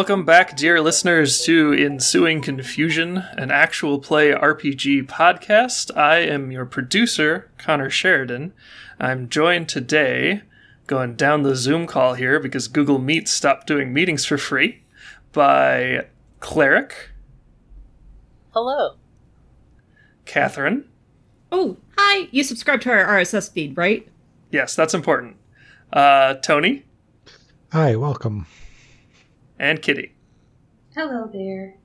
Welcome back, dear listeners, to Ensuing Confusion, an actual play RPG podcast. I am your producer, Connor Sheridan. I'm joined today, going down the Zoom call here because Google Meet stopped doing meetings for free, by Cleric. Hello. Catherine. Oh, hi. You subscribe to our RSS feed, right? Yes, that's important. Uh, Tony. Hi, welcome and Kitty. Hello there.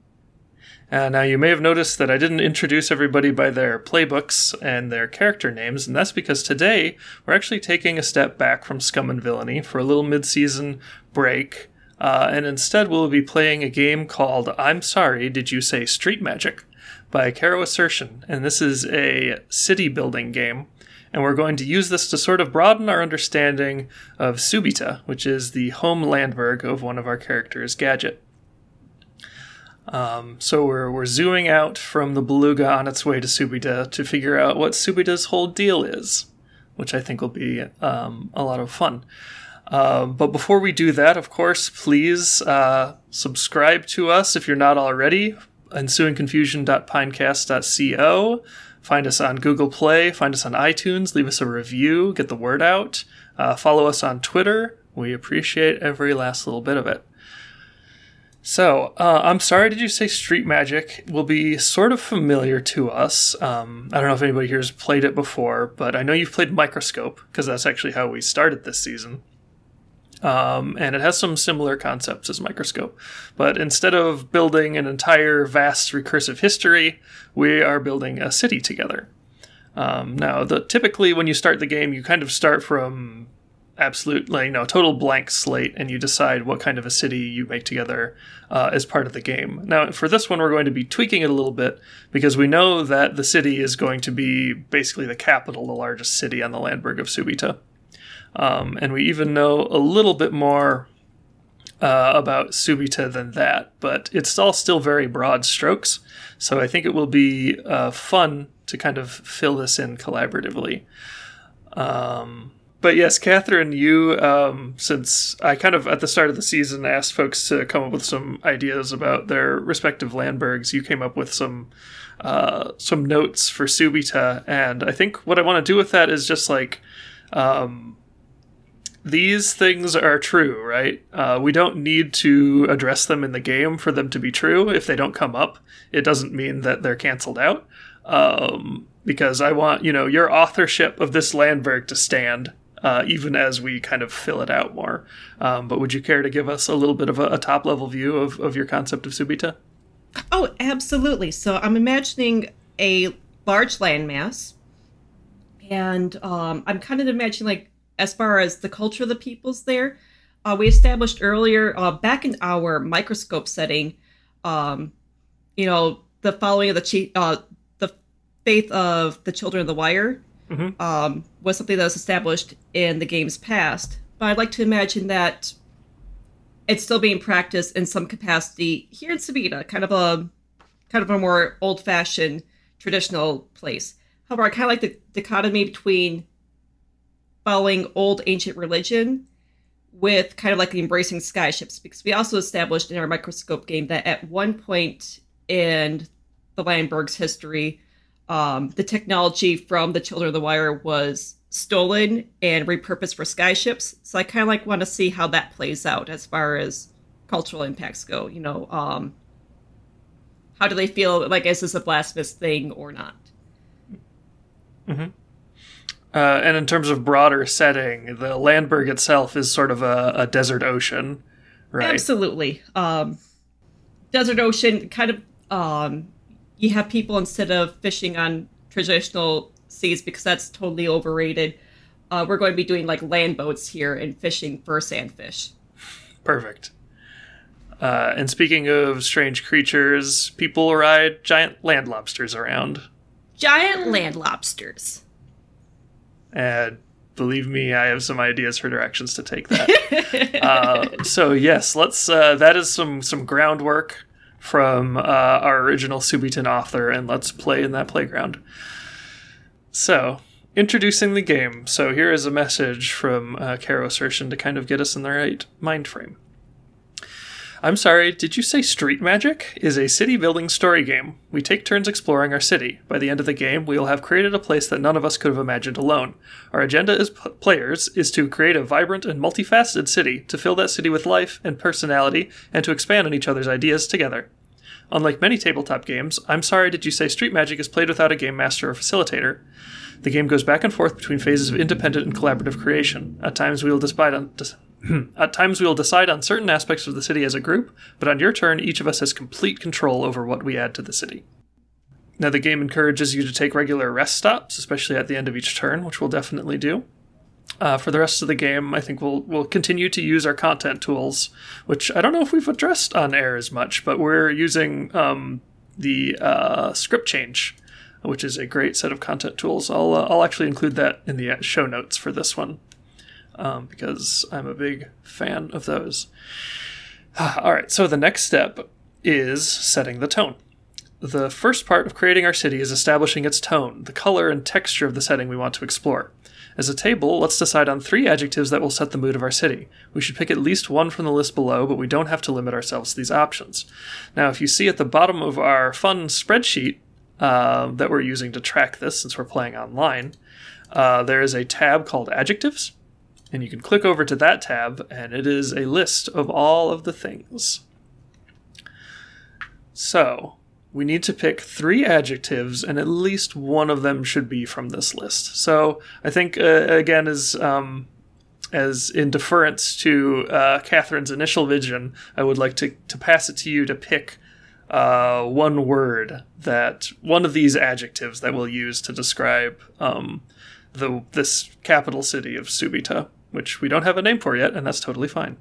Uh, now, you may have noticed that I didn't introduce everybody by their playbooks and their character names, and that's because today we're actually taking a step back from Scum and Villainy for a little mid season break, uh, and instead we'll be playing a game called I'm Sorry, Did You Say Street Magic? by Caro Asercion, and this is a city building game and we're going to use this to sort of broaden our understanding of Subita, which is the home landburg of one of our characters, Gadget. Um, so we're, we're zooming out from the beluga on its way to Subita to figure out what Subita's whole deal is, which I think will be um, a lot of fun. Uh, but before we do that, of course, please uh, subscribe to us if you're not already. Ensuingconfusion.pinecast.co. Find us on Google Play, find us on iTunes, leave us a review, get the word out. Uh, follow us on Twitter. We appreciate every last little bit of it. So, uh, I'm sorry, did you say Street Magic will be sort of familiar to us? Um, I don't know if anybody here has played it before, but I know you've played Microscope, because that's actually how we started this season. Um, and it has some similar concepts as Microscope. But instead of building an entire vast recursive history, we are building a city together. Um, now, the, typically when you start the game, you kind of start from absolute, like, you know, total blank slate, and you decide what kind of a city you make together uh, as part of the game. Now, for this one, we're going to be tweaking it a little bit because we know that the city is going to be basically the capital, the largest city on the Landburg of Subita. Um, and we even know a little bit more uh, about Subita than that, but it's all still very broad strokes. So I think it will be uh, fun to kind of fill this in collaboratively. Um, but yes, Catherine, you, um, since I kind of at the start of the season asked folks to come up with some ideas about their respective Landbergs, you came up with some uh, some notes for Subita, and I think what I want to do with that is just like um, these things are true, right? Uh, we don't need to address them in the game for them to be true. If they don't come up, it doesn't mean that they're canceled out. Um, because I want, you know, your authorship of this Landburg to stand, uh, even as we kind of fill it out more. Um, but would you care to give us a little bit of a, a top level view of, of your concept of Subita? Oh, absolutely. So I'm imagining a large landmass, and um, I'm kind of imagining like as far as the culture of the peoples there. Uh, we established earlier, uh, back in our microscope setting, um, you know, the following of the uh, the faith of the children of the wire mm-hmm. um, was something that was established in the game's past. But I'd like to imagine that it's still being practiced in some capacity here in Subita, kind of a kind of a more old-fashioned traditional place. However, I kind of like the dichotomy between following old ancient religion with kind of like the embracing skyships because we also established in our microscope game that at one point in the Landburg's history, um, the technology from the Children of the Wire was stolen and repurposed for skyships. So I kind of like want to see how that plays out as far as cultural impacts go. You know, um, how do they feel? Like, is this a blasphemous thing or not? Mm-hmm. Uh, and in terms of broader setting, the Landberg itself is sort of a, a desert ocean, right? Absolutely. Um, desert ocean, kind of. Um, you have people instead of fishing on traditional seas because that's totally overrated. Uh, we're going to be doing like land boats here and fishing for sandfish. Perfect. Uh, and speaking of strange creatures, people ride giant land lobsters around. Giant land lobsters. And believe me, I have some ideas for directions to take that. uh, so yes, let's. Uh, that is some some groundwork from uh, our original Subitan author, and let's play in that playground. So, introducing the game. So, here is a message from uh, Caro Asercion to kind of get us in the right mind frame. I'm sorry, did you say Street Magic? Is a city building story game. We take turns exploring our city. By the end of the game, we will have created a place that none of us could have imagined alone. Our agenda as p- players is to create a vibrant and multifaceted city, to fill that city with life and personality, and to expand on each other's ideas together. Unlike many tabletop games, I'm sorry did you say Street Magic is played without a game master or facilitator. The game goes back and forth between phases of independent and collaborative creation. At times we will decide on at times we will decide on certain aspects of the city as a group, but on your turn each of us has complete control over what we add to the city. Now the game encourages you to take regular rest stops, especially at the end of each turn, which we'll definitely do. Uh, for the rest of the game, I think we'll we'll continue to use our content tools, which I don't know if we've addressed on air as much, but we're using um, the uh, script change, which is a great set of content tools. I'll uh, I'll actually include that in the uh, show notes for this one um, because I'm a big fan of those. All right, so the next step is setting the tone. The first part of creating our city is establishing its tone, the color and texture of the setting we want to explore. As a table, let's decide on three adjectives that will set the mood of our city. We should pick at least one from the list below, but we don't have to limit ourselves to these options. Now, if you see at the bottom of our fun spreadsheet uh, that we're using to track this since we're playing online, uh, there is a tab called Adjectives and you can click over to that tab and it is a list of all of the things. So, we need to pick three adjectives and at least one of them should be from this list. So, I think uh, again as um, as in deference to uh, Catherine's initial vision, I would like to, to pass it to you to pick uh, one word that one of these adjectives that we'll use to describe um, the this capital city of Subita which we don't have a name for yet, and that's totally fine.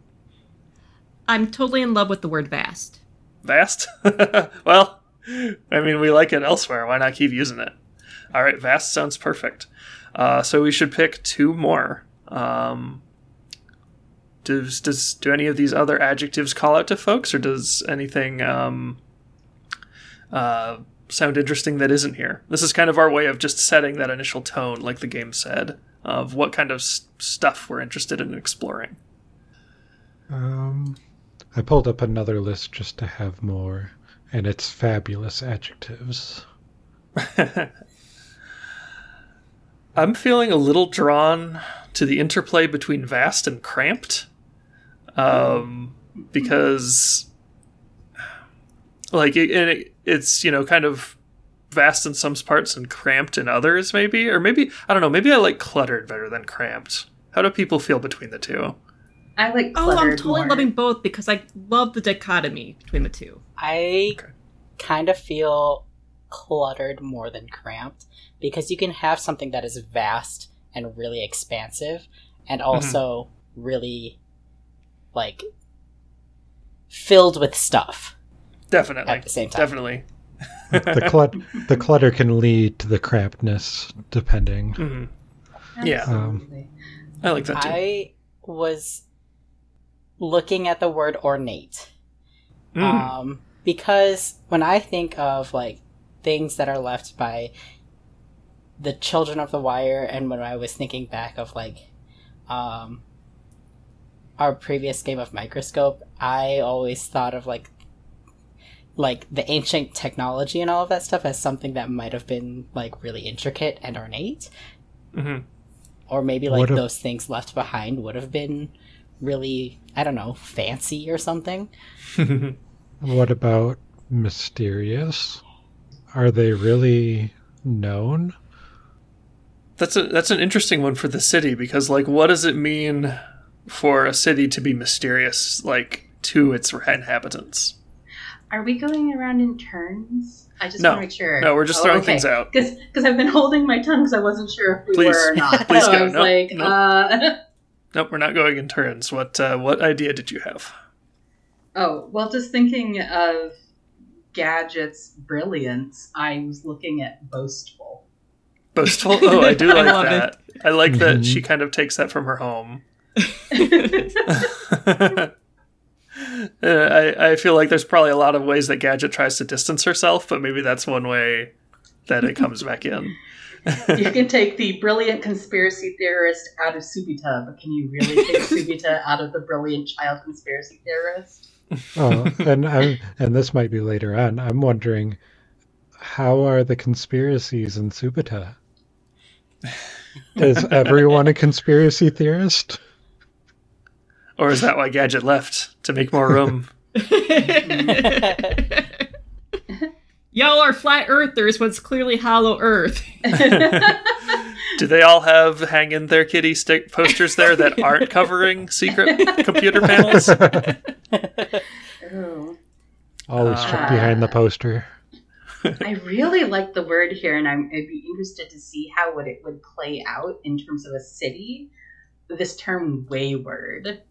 I'm totally in love with the word vast. Vast? well, I mean, we like it elsewhere. Why not keep using it? All right, vast sounds perfect. Uh, so we should pick two more. Um, does does do any of these other adjectives call out to folks, or does anything um, uh, sound interesting that isn't here? This is kind of our way of just setting that initial tone, like the game said of what kind of s- stuff we're interested in exploring. Um, I pulled up another list just to have more, and it's fabulous adjectives. I'm feeling a little drawn to the interplay between vast and cramped, um, because, like, it, it, it's you know kind of vast in some parts and cramped in others, maybe? Or maybe, I don't know, maybe I like cluttered better than cramped. How do people feel between the two? I like Oh, I'm totally more. loving both because I love the dichotomy between the two. I Okay. kind of feel cluttered more than cramped because you can have something that is vast and really expansive and mm-hmm. also really like filled with stuff Definitely. at the same time. Definitely. The, clut- the clutter can lead to the crampedness, depending. Mhm. Yeah. Absolutely. I like that too. I was looking at the word ornate. Mm. Um, because when I think of like things that are left by the children of the wire, and when I was thinking back of like um, our previous game of microscope, I always thought of like like the ancient technology and all of that stuff as something that might have been like really intricate and ornate, hmm or maybe like What those things left behind would have been really I don't know fancy or something. What about mysterious? Are they really known? That's a that's an interesting one for the city because like what does it mean for a city to be mysterious like to its inhabitants? Are we going around in turns? I just No. want to make sure. No, we're just throwing things out. Because I've been holding my tongue because I wasn't sure if we Please. were or not. Please so go. I was Nope. like, Nope. uh, Nope, we're not going in turns. What uh, what idea did you have? oh, well, just thinking of Gadget's brilliance, I was looking at boastful. Boastful. Oh, I do I like love that. I like that Mhm. she kind of takes that from her home. Uh, I, I feel like there's probably a lot of ways that Gadget tries to distance herself, but maybe that's one way that it comes back in. you can take the brilliant conspiracy theorist out of Subita, but can you really take Subita out of the brilliant child conspiracy theorist? Oh, and i and this might be later on. I'm wondering, how are the conspiracies in Subita? Is everyone a conspiracy theorist? Or is that why Gadget left to make more room? Y'all are flat earthers, what's clearly hollow earth. Do they all have hang in there kitty stick posters there that aren't covering secret computer panels? Ooh. Always Ah. check behind the poster. I really like the word here, and I'm, I'd be interested to see how would it would play out in terms of a city. This term wayward,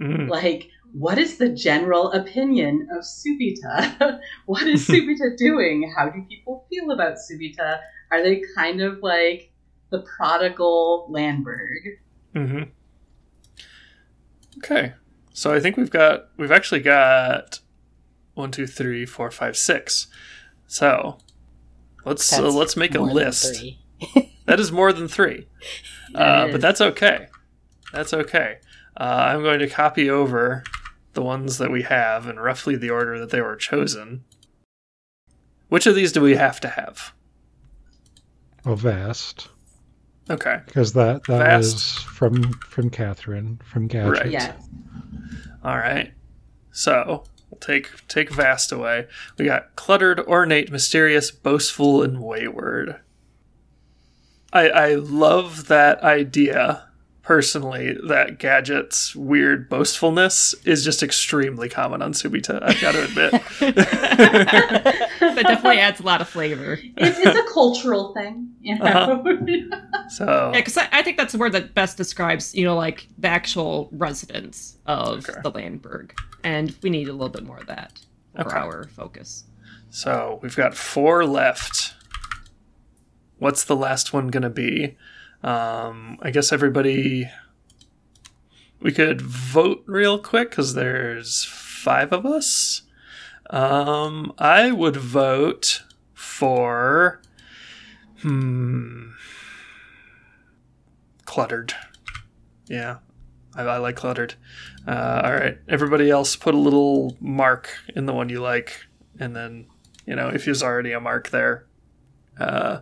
Mm. like, what is the general opinion of Subita? what is Subita doing? How do people feel about Subita? Are they kind of like the prodigal Landberg? hmm Okay, so I think we've got we've actually got one, two, three, four, five, six. So let's uh, let's make a list. That is more than three, uh, but that's okay. That's okay. Uh, I'm going to copy over the ones that we have in roughly the order that they were chosen. Which of these do we have to have? Oh, vast, Okay. because that that Vast. was from from Catherine from Gadget. Right. Yeah. All right. So we'll take take vast away. We got cluttered, ornate, mysterious, boastful, and wayward. I I love that idea personally. That gadget's weird boastfulness is just extremely common on Subita. I've got to admit. that definitely adds a lot of flavor. It's, it's a cultural thing, you know. Uh-huh. so Yeah, because I, I think that's the word that best describes, you know, like the actual residents of Okay. the Landberg, and we need a little bit more of that for Okay. our focus. So we've got four left. What's the last one going to be? Um, I guess everybody. We could vote real quick because there's five of us. Um, I would vote for. Hmm. Cluttered. Yeah, I, I like cluttered. Uh, all right, everybody else put a little mark in the one you like, and then you know if there's already a mark there, uh,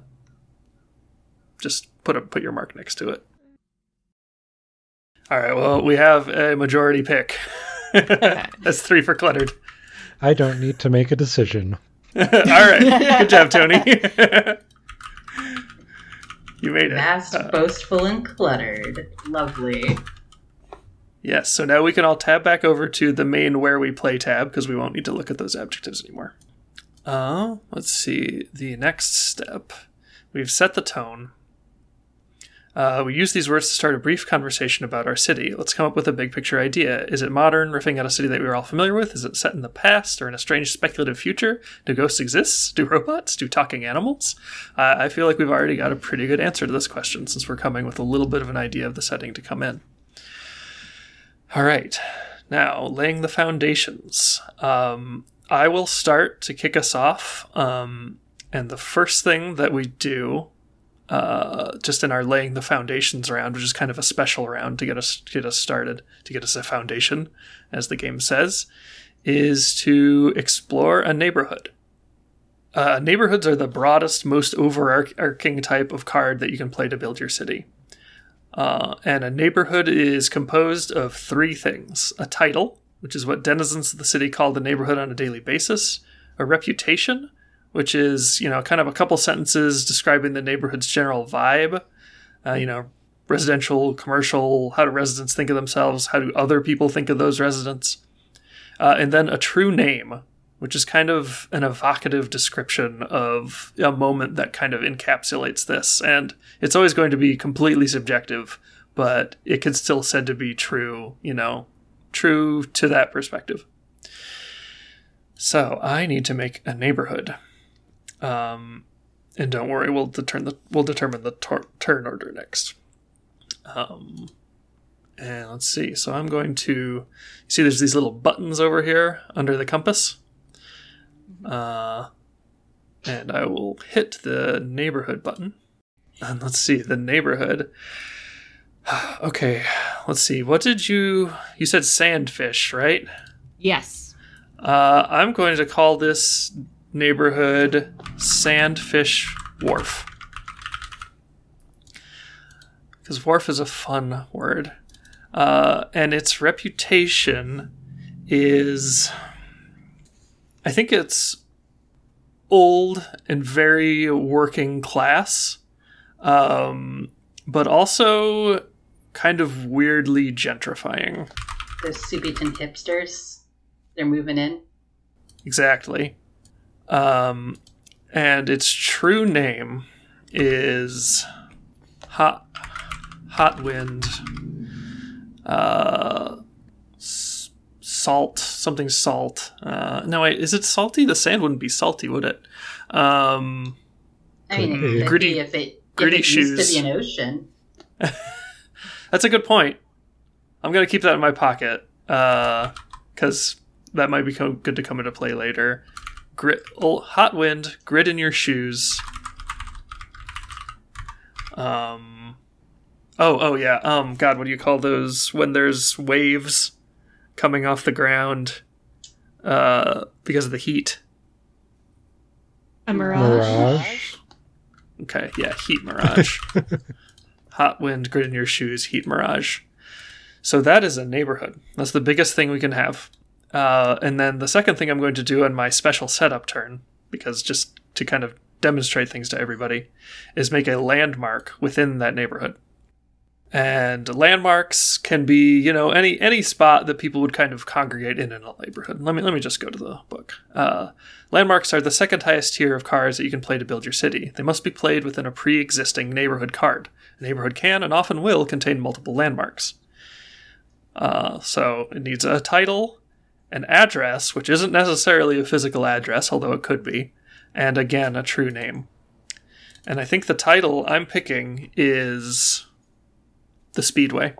just put a put your mark next to it. All right. Well, we have a majority pick. That's three for cluttered. I don't need to make a decision. All right. Good job, Tony. you made it. Vast, Uh, boastful, and cluttered. Lovely. Yes, so now we can all tab back over to the main where we play tab because we won't need to look at those adjectives anymore. Uh, let's see. The next step. We've set the tone. Uh, we use these words to start a brief conversation about our city. Let's come up with a big picture idea. Is it modern, riffing at a city that we are all familiar with? Is it set in the past or in a strange speculative future? Do ghosts exist? Do robots? Do talking animals? Uh, I feel like we've already got a pretty good answer to this question since we're coming with a little bit of an idea of the setting to come in. All right. Now, laying the foundations. Um, I will start to kick us off. Um, and the first thing that we do, uh, just in our laying the foundations round, which is kind of a special round to get us get us started, to get us a foundation, as the game says, is to explore a neighborhood. Uh, neighborhoods are the broadest, most overarching type of card that you can play to build your city. Uh, and a neighborhood is composed of three things a title, which is what denizens of the city call the neighborhood on a daily basis, a reputation, which is, you know, kind of a couple sentences describing the neighborhood's general vibe, uh, you know, residential, commercial, how do residents think of themselves, how do other people think of those residents, uh, and then a true name, which is kind of an evocative description of a moment that kind of encapsulates this. And it's always going to be completely subjective, but it can still said to be true, you know, true to that perspective. So I need to make a neighborhood. Um, and don't worry, we'll determine the we'll determine the tor- turn order next. Um, And let's see. So I'm going to see there's these little buttons over here under the compass. Uh, and I will hit the neighborhood button. And let's see the neighborhood. Okay, let's see. What did you you said sandfish, right? Yes. Uh, I'm going to call this neighborhood Sandfish Wharf. Because wharf is a fun word. Uh, and its reputation is. I think it's old and very working class, um, but also kind of weirdly gentrifying. The Subitan hipsters, they're moving in. Exactly. Um, and its true name is Hot Hot Wind. Uh, salt something salt. Uh, no, wait, is it salty? The sand wouldn't be salty, would it? Um, I mean, it Gritty- be if it, gritty if it shoes. used to be an ocean. that's a good point. I'm gonna keep that in my pocket because that might become good to come into play later. Grit, oh, hot wind, grit in your shoes. Um, oh, oh yeah. Um, God, what do you call those when there's waves coming off the ground? Uh, because of the heat. A mirage. Mirage. Okay, yeah, heat mirage. Hot wind, grit in your shoes, heat mirage. So that is a neighborhood. That's the biggest thing we can have. Uh, and then the second thing I'm going to do in my special setup turn, because just to kind of demonstrate things to everybody, is make a landmark within that neighborhood. And landmarks can be, you know, any any spot that people would kind of congregate in in a neighborhood. Let me let me just go to the book. Uh, landmarks are the second highest tier of cards that you can play to build your city. They must be played within a pre-existing neighborhood card. A neighborhood can and often will contain multiple landmarks. Uh, so it needs a title, an address, which isn't necessarily a physical address, although it could be, and again a true name. And I think the title I'm picking is the Speedway.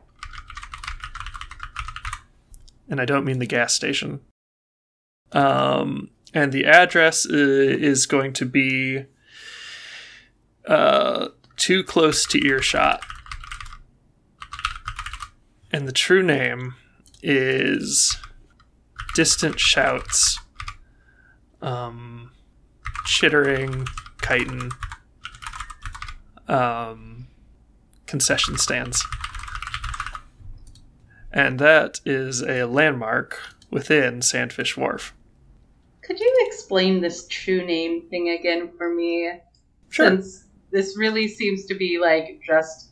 And I don't mean the gas station. Um, and the address is going to be uh, too close to earshot. And the true name is Distant Shouts, um, Chittering, Chitin, um, concession stands. And that is a landmark within Sandfish Wharf. Could you explain this true name thing again for me? Sure. Since this really seems to be like just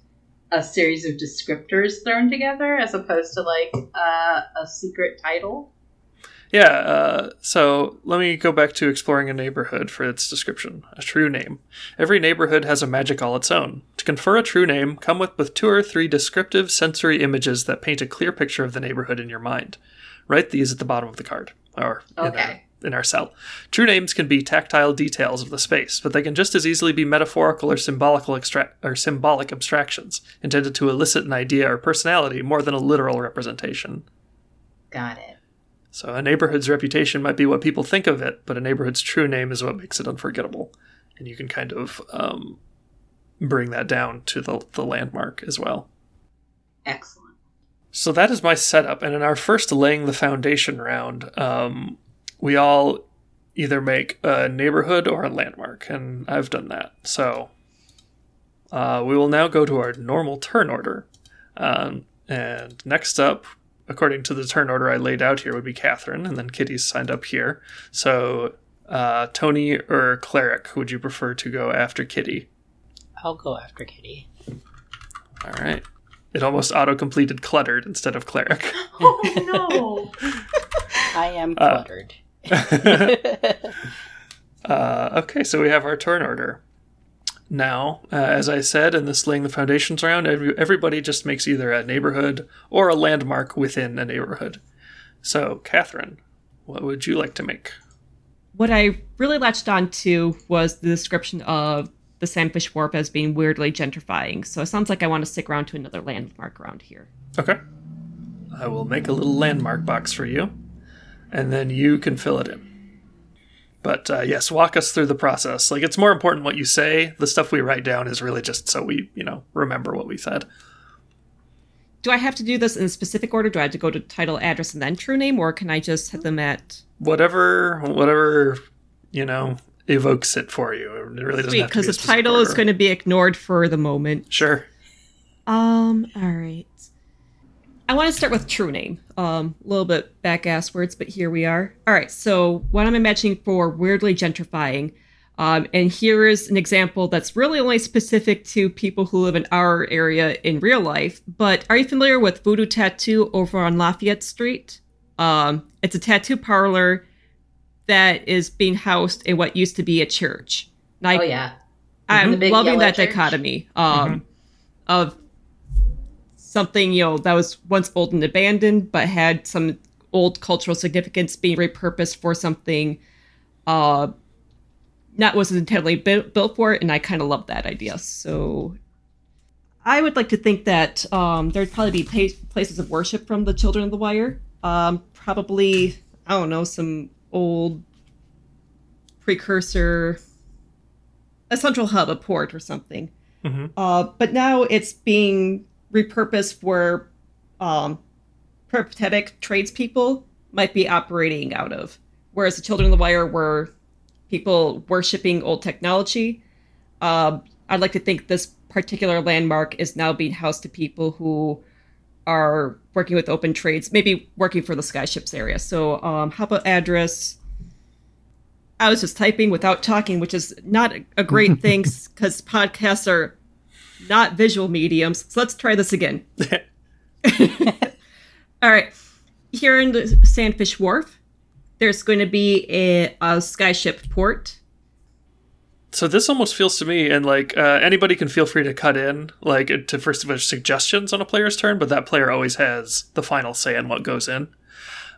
a series of descriptors thrown together as opposed to like uh, a secret title. Yeah, uh, so let me go back to exploring a neighborhood for its description. A true name. Every neighborhood has a magic all its own. To confer a true name, come with, with two or three descriptive sensory images that paint a clear picture of the neighborhood in your mind. Write these at the bottom of the card, or in, our, in our cell. True names can be tactile details of the space, but they can just as easily be metaphorical or symbolical extra- or symbolic abstractions, intended to elicit an idea or personality more than a literal representation. Got it. So a neighborhood's reputation might be what people think of it, but a neighborhood's true name is what makes it unforgettable. And you can kind of um, bring that down to the, the landmark as well. Excellent. So that is my setup. And in our first laying the foundation round, um, we all either make a neighborhood or a landmark. And I've done that. So uh, we will now go to our normal turn order. Um, and next up, according to the turn order I laid out here, would be Catherine. And then Kitty's signed up here. So uh, Tony or Cleric, would you prefer to go after Kitty? I'll go after Kitty. All right. It almost auto completed cluttered instead of cleric. Oh no! I am Uh, cluttered. Uh, okay, so we have our turn order. Now, uh, as I said in this laying the foundations around, every, everybody just makes either a neighborhood or a landmark within a neighborhood. So, Catherine, what would you like to make? What I really latched on to was the description of the Sandfish Wharf as being weirdly gentrifying. So it sounds like I want to stick around to another landmark around here. Okay. I will make a little landmark box for you, and then you can fill it in. But uh, yes, walk us through the process. Like it's more important what you say. The stuff we write down is really just so we, you know, remember what we said. Do I have to do this in a specific order? Do I have to go to title, address, and then true name, or can I just hit them at Whatever, whatever, you know, evokes it for you. It really doesn't Sweet, have to because be the title specific is going to be ignored for the moment. Sure. Um, all right. I want to start with true name. Um, a little bit back ass words, but here we are. All right, so what I'm imagining for weirdly gentrifying, um, and here is an example that's really only specific to people who live in our area in real life. But are you familiar with Voodoo Tattoo over on Lafayette Street? Um, it's a tattoo parlor that is being housed in what used to be a church. I Oh yeah. I'm loving that church? dichotomy um, of something you know that was once old and abandoned, but had some old cultural significance being repurposed for something uh, not was intended built, built for it, and I kind of love that idea. So I would like to think that um, there'd probably be places of worship from the Children of the Wire. Um, probably I don't know some old precursor a central hub, a port or something. Mhm. Uh, but now it's being repurposed for um, peripatetic tradespeople might be operating out of. Whereas the Children of the Wire were people worshiping old technology. Um, I'd like to think this particular landmark is now being housed to people who are working with open trades, maybe working for the skyships area. So, um, how about address? I was just typing without talking, which is not a- a great thing because podcasts are not visual mediums. So let's try this again. All right. Here in the Sandfish Wharf, there's going to be a, a skyship port. So this almost feels to me, and like uh, anybody can feel free to cut in, like to first of all suggestions on a player's turn, but that player always has the final say on what goes in.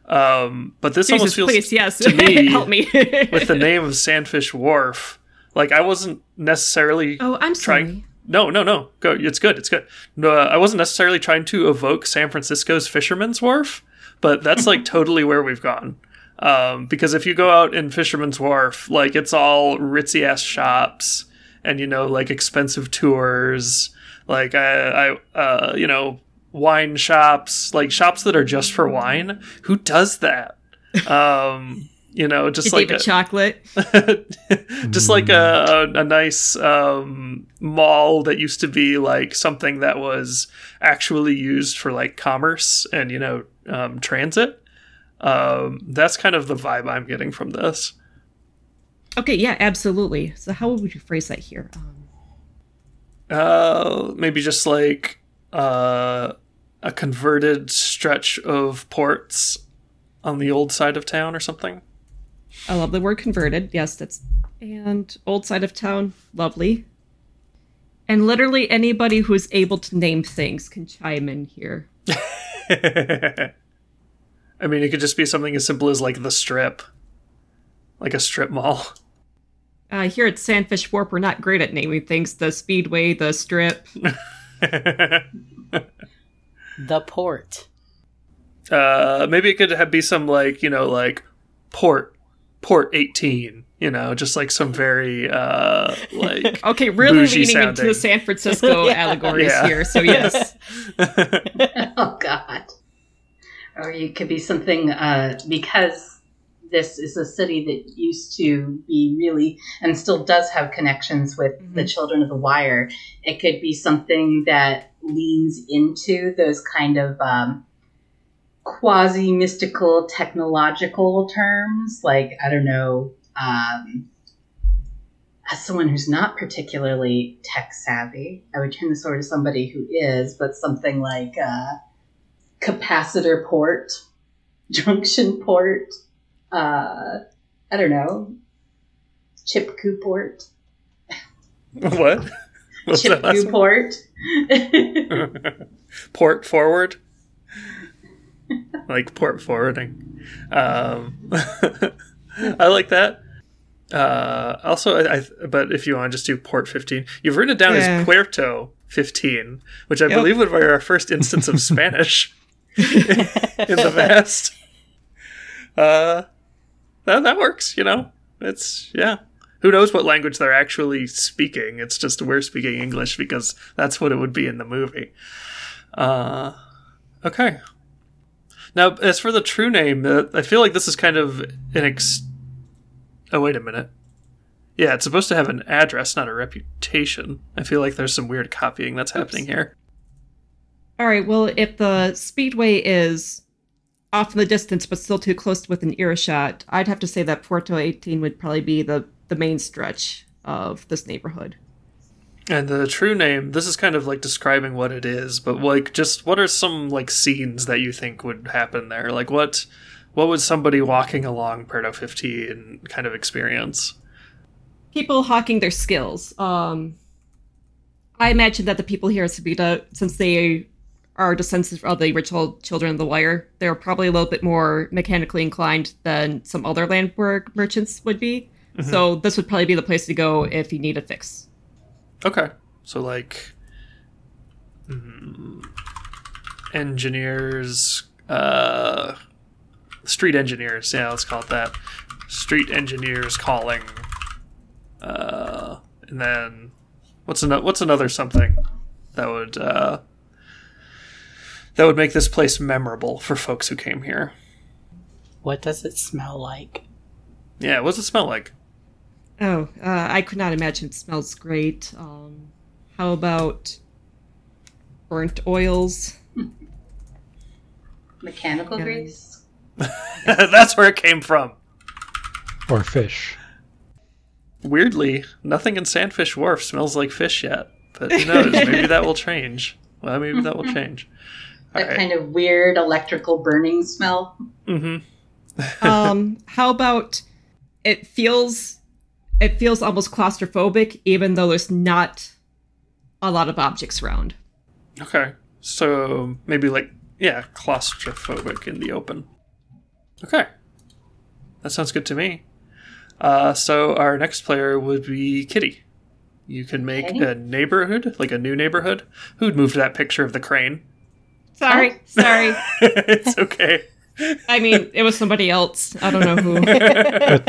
Um, but this almost Jesus, feels please, yes, to me help me. with the name of Sandfish Wharf. Like I wasn't necessarily oh, I'm sorry. trying. No, no, no. Go. It's good. It's good. No, uh, I wasn't necessarily trying to evoke San Francisco's Fisherman's Wharf, but that's like totally where we've gone. Um, because if you go out in Fisherman's Wharf, like it's all ritzy ass shops, and you know, like expensive tours, like I, I, uh, you know, wine shops, like shops that are just for wine. Who does that? Um, you know, just like a- Chocolate. just like a, a, a nice um, mall that used to be like something that was actually used for like commerce and you know um, transit um, that's kind of the vibe i'm getting from this Okay, yeah, absolutely. So how would you phrase that here? Um, uh, maybe just like uh, a converted stretch of ports on the old side of town or something I love the word converted. Yes, that's and old side of town, lovely. And literally anybody who's able to name things can chime in here. i mean it could just be something as simple as like the strip like a strip mall Uh, here at Sandfish Wharf, we're not great at naming things. The Speedway, the Strip. The port. uh maybe it could have be some like you know like port port 18 you know just like some very uh like Okay, really Bougie leaning into the San Francisco Yeah. allegories Yeah. here. So yes, oh God. Or you could be something uh, because this is a city that used to be really and still does have connections with the Children of the Wire. It could be something that leans into those kind of um, quasi mystical technological terms, like I don't know. Um, as someone who's not particularly tech savvy, I would turn this over to somebody who is, but something like uh, capacitor port, junction port, uh, I don't know, chipku port, what What's that last port. port forward like port forwarding um i like that Uh, also, I, I, but if you want to just do port 15, you've written it down Yeah. as Puerto 15, which I Yep. believe would be our first instance of Spanish in the past. Uh, that, that works, you know? It's, yeah. Who knows what language they're actually speaking? It's just we're speaking English because that's what it would be in the movie. Uh, okay. Now, as for the true name, uh, I feel like this is kind of an ex. Oh, wait a minute. Yeah, it's supposed to have an address, not a reputation. I feel like there's some weird copying that's happening here. All right. Well, if the speedway is off in the distance but still too close with an earshot, I'd have to say that Puerto 18 would probably be the the main stretch of this neighborhood. And the true name, this is kind of like describing what it is, but like just what are some like scenes that you think would happen there? Like what what would somebody walking along Puerto 15 kind of experience? People hawking their skills. Um, I imagine that the people here at Subita, since they are descendants of the original Children of the Wire, they're probably a little bit more mechanically inclined than some other landwork merchants would be. So this would probably be the place to go if you need a fix. Okay. So like mm, engineers uh street engineers, yeah, let's call it that. Street engineers calling uh and then what's another what's another something that would uh that would make this place memorable for folks who came here. What does it smell like? Yeah, what's it smell like? Oh, uh, I could not imagine it smells great. Um, how about burnt oils? Mechanical Yeah. grease. That's where it came from. Or fish. Weirdly, nothing in Sandfish Wharf smells like fish yet. But who knows? maybe that will change. Well, maybe that will change. All That right. kind of weird electrical burning smell. Mm-hmm. um, how about it feels it feels almost claustrophobic, even though there's not a lot of objects around. Okay. So maybe like yeah, claustrophobic in the open. Okay. That sounds good to me. Uh, so our next player would be Kitty. You can make Okay. a neighborhood, like a new neighborhood. Who'd moved that picture of the crane? Sorry, sorry. it's okay. I mean, it was somebody else. I don't know who.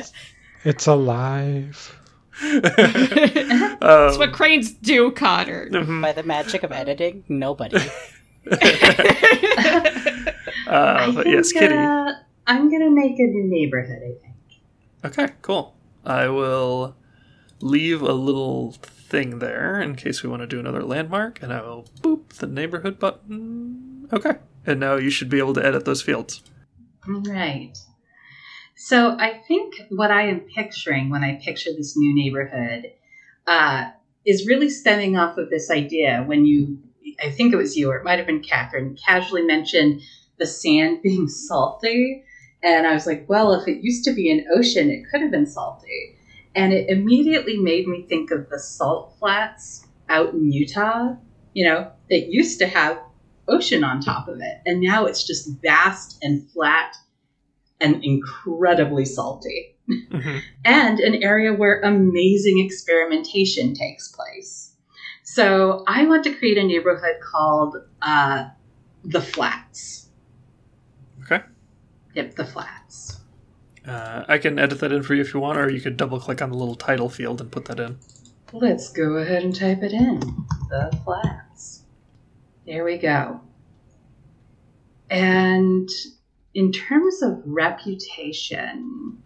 It's, it's alive. That's what cranes do, Connor. mhm. By the magic of editing, nobody. Uh, but yes, Kitty. Uh, I'm gonna make a new neighborhood. I think. Okay, cool. I will leave a little thing there in case we want to do another landmark, and I will boop the neighborhood button. Okay, and now you should be able to edit those fields. Right. So I think what I am picturing when I picture this new neighborhood uh, is really stemming off of this idea when you, I think it was you or it might have been Catherine, casually mentioned the sand being salty. And I was like, well, if it used to be an ocean, it could have been salty. And it immediately made me think of the salt flats out in Utah, you know, that used to have ocean on top of it. And now it's just vast and flat and incredibly salty. Mhm. And an area where amazing experimentation takes place. So I want to create a neighborhood called uh, The Flats. Okay. Yep, The Flats. Uh, I can edit that in for you if you want, or you could double click on the little title field and put that in. Let's go ahead and type it in. The Flats. There we go. And in terms of reputation,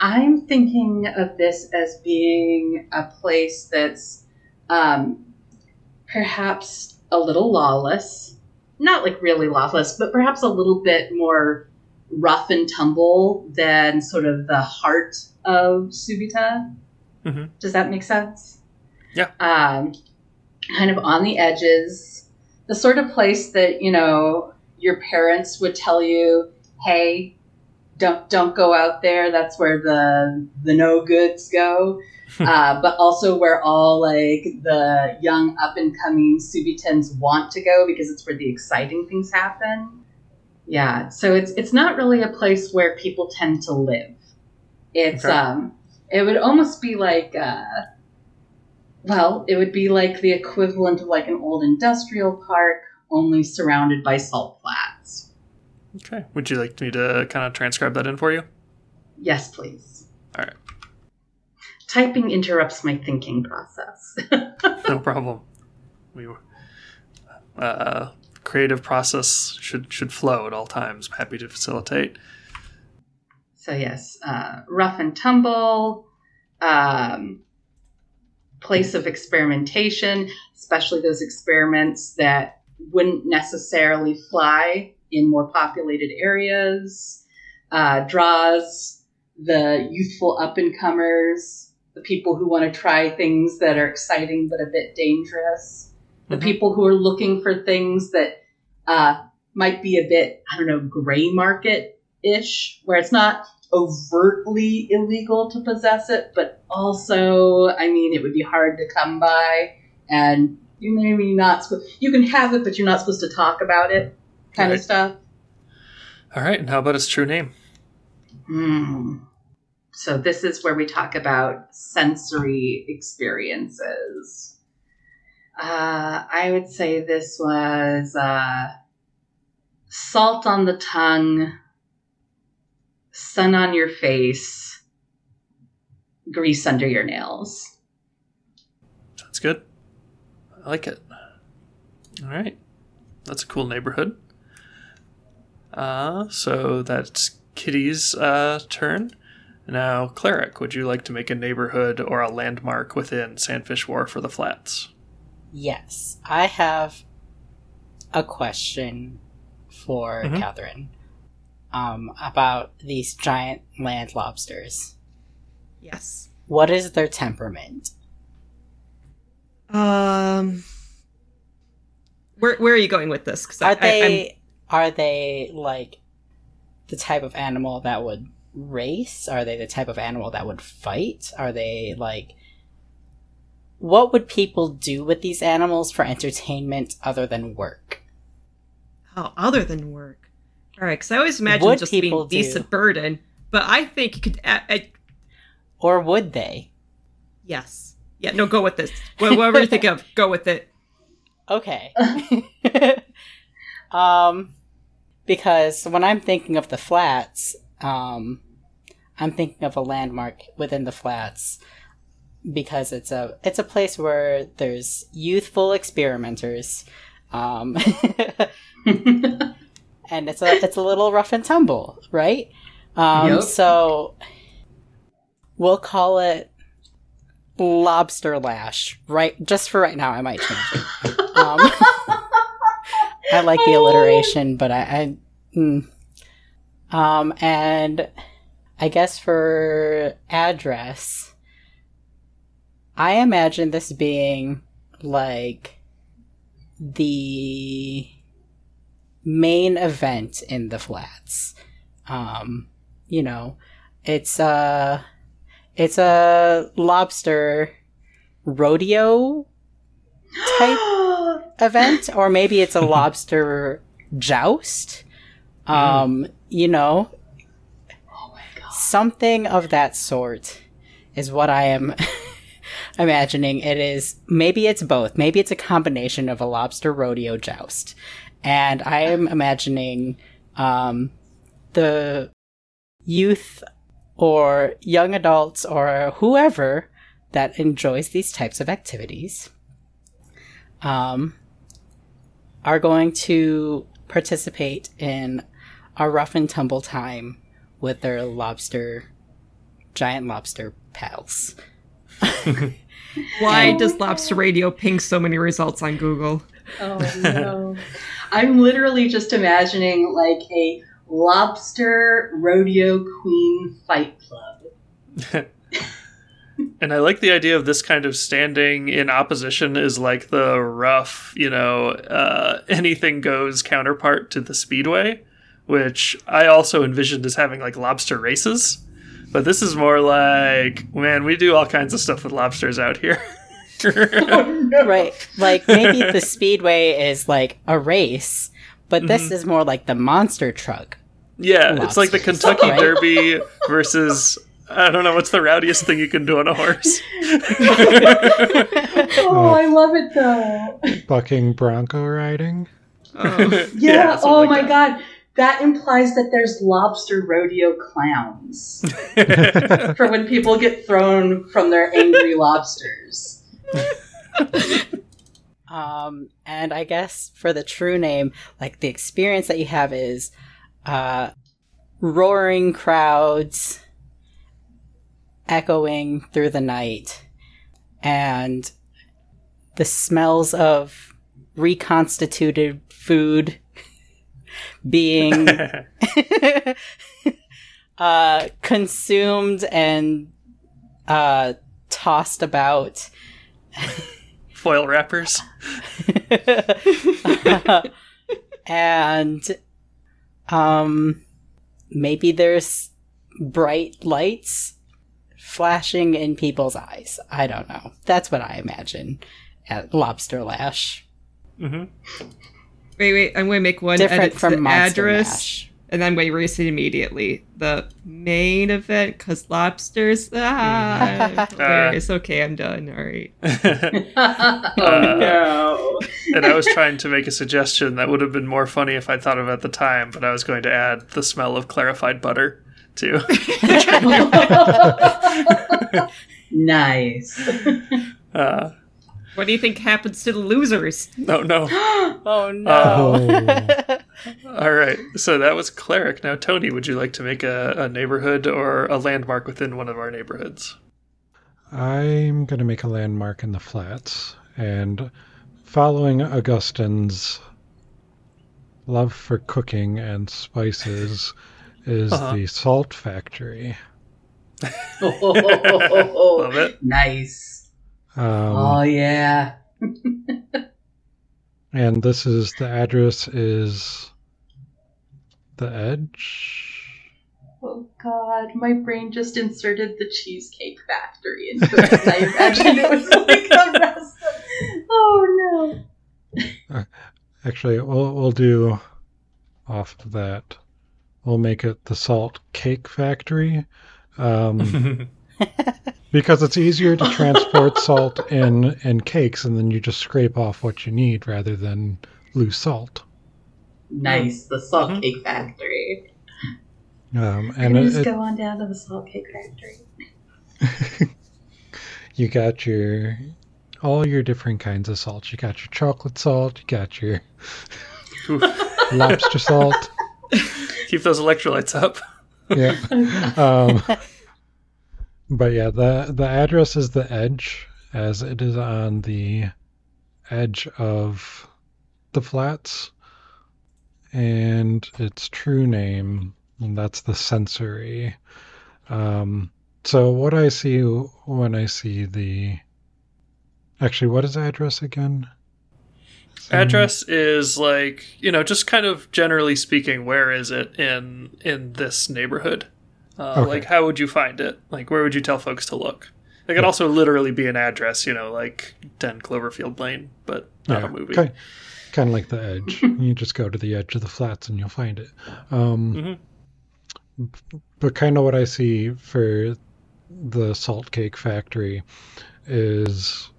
I'm thinking of this as being a place that's um, perhaps a little lawless. Not like really lawless, but perhaps a little bit more rough and tumble than sort of the heart of Subita. Mhm. Does that make sense? Yeah. Um, kind of on the edges, the sort of place that you know your parents would tell you, "Hey, don't don't go out there. That's where the the no goods go." uh, but also where all like the young up and coming Subitans want to go because it's where the exciting things happen. Yeah, so it's it's not really a place where people tend to live. It's Okay. um It would almost be like, uh, well, it would be like the equivalent of like an old industrial park, only surrounded by salt flats. Okay. Would you like me to kind of transcribe that in for you? Yes, please. All right. Typing interrupts my thinking process. No problem. We uh, creative process should should flow at all times. I'm happy to facilitate. So yes, uh, rough and tumble, um, place of experimentation, especially those experiments that wouldn't necessarily fly in more populated areas. Uh, draws the youthful up and comers, the people who want to try things that are exciting but a bit dangerous, the Mhm. people who are looking for things that uh, might be a bit, I don't know, gray market ish, where it's not overtly illegal to possess it, but also, I mean, it would be hard to come by, and you maybe not supposed. You can have it, but you're not supposed to talk about it, kind Right. of stuff. All right. And how about its true name? Hmm. So this is where we talk about sensory experiences. Uh, I would say this was uh, salt on the tongue, sun on your face, grease under your nails. Sounds good. I like it. All right. That's a cool neighborhood. Uh, so that's Kitty's uh, turn. Now, Cleric, would you like to make a neighborhood or a landmark within Sandfish Wharf for the Flats? Yes, I have a question for Mhm. Catherine um, about these giant land lobsters. Yes. What is their temperament? Um. Where where are you going with this? Are they are they like the type of animal that would race? Are they the type of animal that would fight? Are they like what would people do with these animals for entertainment other than work? oh, other than work. All right, because I always imagine What just being do. decent burden, but I think you could. Uh, uh, Or would they? yes. Yeah. No. Go with this. Wha- Whatever you think of, go with it. Okay. um, because when I'm thinking of the flats, um, I'm thinking of a landmark within the flats because it's a it's a place where there's youthful experimenters, um, and it's a it's a little rough and tumble, right? Um, Yep. So we'll call it lobster lash, right? Just for right now, I might change it. Um, I like the alliteration, but I, I mm. um, and I guess for address, I imagine this being like the main event in the flats. Um, you know, it's a it's a lobster rodeo type event or maybe it's a lobster joust. Um you know oh my god. something of that sort is what i am imagining it is. Maybe it's both. Maybe it's a combination of a lobster rodeo joust. And i am imagining um the youth or young adults or whoever that enjoys these types of activities um, are going to participate in a rough and tumble time with their lobster, giant lobster pals. Why does Lobster Rodeo ping so many results on Google? Oh no. I'm literally just imagining like a lobster rodeo queen fight club. And I like the idea of this kind of standing in opposition is like the rough, you know, uh, anything goes counterpart to the speedway, which I also envisioned as having like lobster races. But this is more like, man, we do all kinds of stuff with lobsters out here. Right. Like maybe the speedway is like a race, but this is more like the monster truck. Yeah, it's like the Kentucky Right. Derby versus I don't know what's the rowdiest thing you can do on a horse. oh, I love it though. Bucking bronco riding. Oh. Yeah. something oh like my that. god. That implies that there's lobster rodeo clowns for when people get thrown from their angry lobsters. Um, and I guess for the true name, like the experience that you have is uh, roaring crowds echoing through the night, and the smells of reconstituted food being uh, consumed and uh, tossed about. Foil wrappers. and um maybe there's bright lights flashing in people's eyes. I don't know. That's what I imagine at Lobster Lash. hmm Wait, wait. I'm going to make one Different edit to from the Monster address, Mash. And then we going to erase it immediately. The main event, because lobsters. Ah, it's okay, I'm done. All right. oh no. and I was trying to make a suggestion that would have been more funny if I'd thought of it at the time, but I was going to add the smell of clarified butter too. nice. Uh, What do you think happens to the losers? no, no. Oh no. All right. So that was cleric. Now, Tony, would you like to make a, a neighborhood or a landmark within one of our neighborhoods? I'm going to make a landmark in the flats, and following Augustine's love for cooking and spices is Uh-huh. the salt factory. Love it. Nice. Um, oh yeah. and this is the address is the edge. Oh god, my brain just inserted the cheesecake factory into it. 'cause I imagined it was like a restaurant. Oh no. Actually, we'll we'll do off of that. We'll make it the salt cake factory. Um, because it's easier to transport salt in in cakes and then you just scrape off what you need rather than loose salt Nice, the salt Mhm. cake factory. um, And and it, just it- go on down to the salt cake factory. you got your all your different kinds of salt you got your chocolate salt you got your lobster salt Keep those electrolytes up. yeah um, but yeah the the address is the edge as it is on the edge of the flats. And its true name and that's the sensory. Um, so what i see when i see the actually what is address again? Address is like you know, just kind of generally speaking, where is it in in this neighborhood? Uh, Okay. Like, how would you find it? Like, where would you tell folks to look? It could Yeah. also literally be an address, you know, like 10 Cloverfield Lane, but not a movie. Kind, kind of like the edge. you just go to the edge of the flats and you'll find it. Um, Mhm. But kind of what I see for the salt cake factory is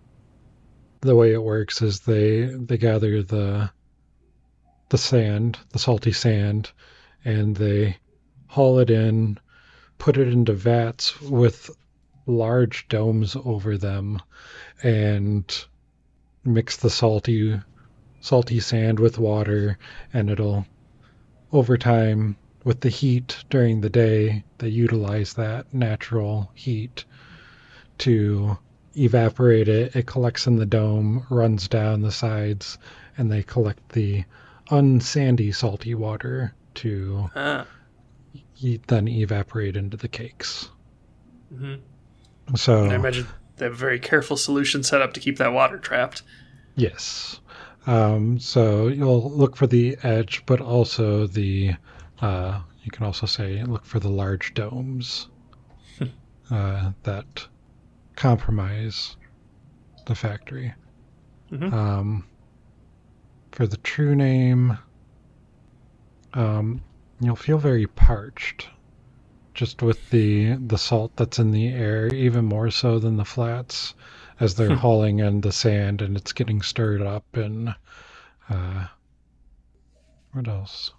the way it works is they they gather the the sand, the salty sand, and they haul it in, put it into vats with large domes over them, and mix the salty salty sand with water, and it'll over time with the heat during the day they utilize that natural heat to evaporate it it collects in the dome runs down the sides and they collect the unsandy salty water to Ah. Then evaporate into the cakes hmm so I imagine they have a very careful solution set up to keep that water trapped. Yes. Um, so you'll look for the edge, but also the, uh, you can also say look for the large domes uh, that compromise the factory. Mhm. Um, for the true name, um, you'll feel very parched just with the the salt that's in the air, even more so than the flats, as they're hauling in the sand and it's getting stirred up and uh, what else?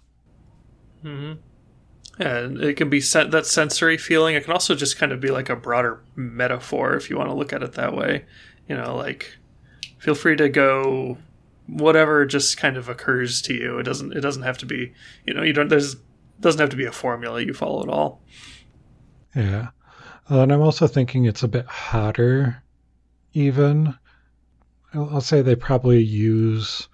Mm-hmm. And it can be sen- that sensory feeling. It can also just kind of be like a broader metaphor if you want to look at it that way. You know, like feel free to go whatever just kind of occurs to you. It doesn't it doesn't have to be, you know, you don't there's doesn't have to be a formula you follow at all. Yeah. Uh, and I'm also thinking it's a bit hotter, even. I'll, I'll say they probably use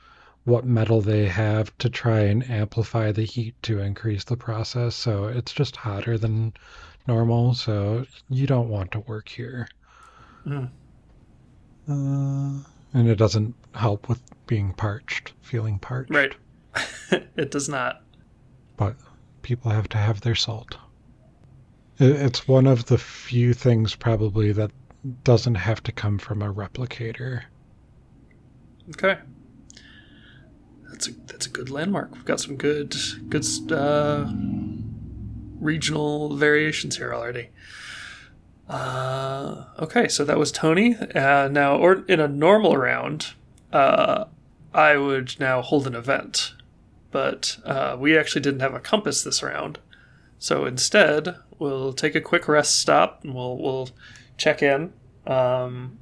what metal they have to try and amplify the heat to increase the process. So it's just hotter than normal. So you don't want to work here. Mm. Uh, and it doesn't help with being parched, feeling parched. Right. it does not. But people have to have their salt. It's one of the few things probably that doesn't have to come from a replicator. Okay. That's a that's a good landmark. We've got some good good uh, regional variations here already. Uh, okay, so that was Tony. Uh, now, or in a normal round, uh, I would now hold an event, but uh, we actually didn't have a compass this round. So instead, we'll take a quick rest stop and we'll we'll check in. Um,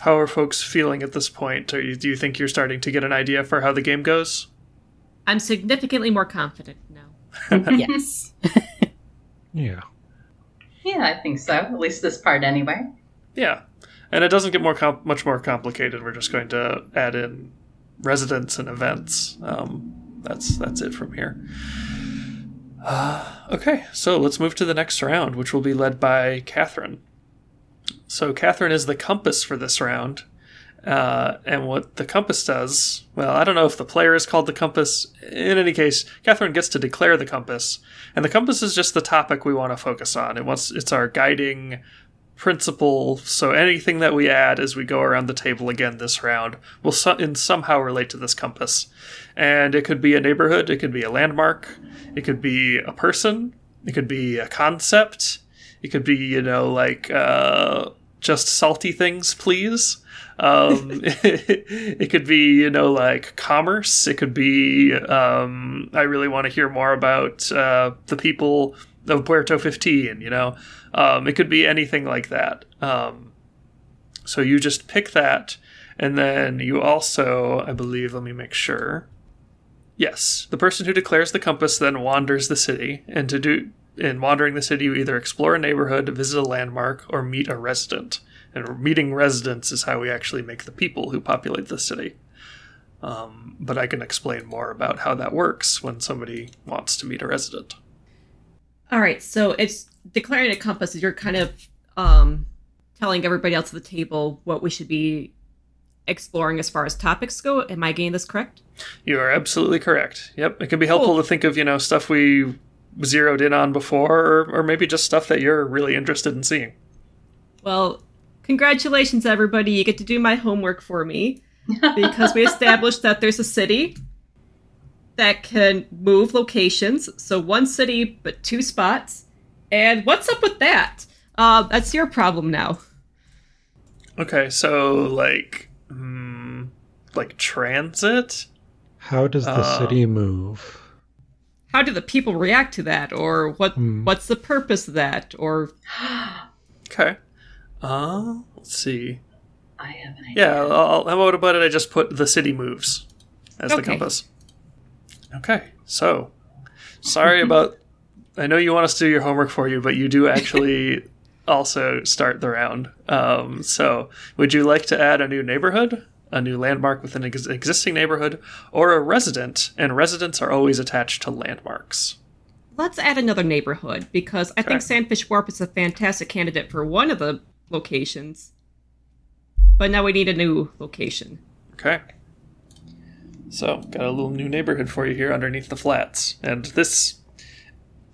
how are folks feeling at this point? Are you, do you think you're starting to get an idea for how the game goes? I'm significantly more confident now. yes. Yeah. Yeah, I think so. At least this part, anyway. Yeah, and it doesn't get more com- much more complicated. We're just going to add in residents and events. Um, that's that's it from here. Uh, okay, so let's move to the next round, which will be led by Catherine. So Catherine is the compass for this round. Uh, and what the compass does, well, I don't know if the player is called the compass. In any case, Catherine gets to declare the compass, and the compass is just the topic we want to focus on. It wants it's our guiding principle. So anything that we add as we go around the table again this round will so- in somehow relate to this compass, and it could be a neighborhood, it could be a landmark, it could be a person, it could be a concept, it could be you know like uh, just salty things, please. Um, it could be, you know, like commerce. It could be, um, I really want to hear more about uh, the people of Puerto 15, you know. Um, it could be anything like that. Um, so you just pick that, and then you also, I believe, let me make sure. Yes, the person who declares the compass then wanders the city, and to do in wandering the city, you either explore a neighborhood, visit a landmark, or meet a resident. And meeting residents is how we actually make the people who populate the city. Um, but I can explain more about how that works when somebody wants to meet a resident. All right, so it's declaring a compass. You're kind of um, telling everybody else at the table what we should be exploring as far as topics go. Am I getting this correct? You are absolutely correct. Yep, it can be helpful Cool. to think of you know stuff we zeroed in on before, or, or maybe just stuff that you're really interested in seeing. Well, congratulations, everybody. You get to do my homework for me because we established that there's a city that can move locations. So one city, but two spots. And what's up with that? Uh, that's your problem now. Okay, so like, hmm, like transit. How does the Uh, city move? How do the people react to that? Or what? Hmm. what's the purpose of that? Or Okay. Uh, let's see. I have an idea. Yeah, I'll, how about about it? I just put the city moves as the compass. Okay, so sorry about. I know you want us to do your homework for you, but you do actually also start the round. Um, so, would you like to add a new neighborhood, a new landmark within an ex- existing neighborhood, or a resident? And residents are always attached to landmarks. let's add another neighborhood because I think Sandfish Wharf is a fantastic candidate for one of the locations. But now we need a new location. Okay. So, got a little new neighborhood for you here underneath the flats. And this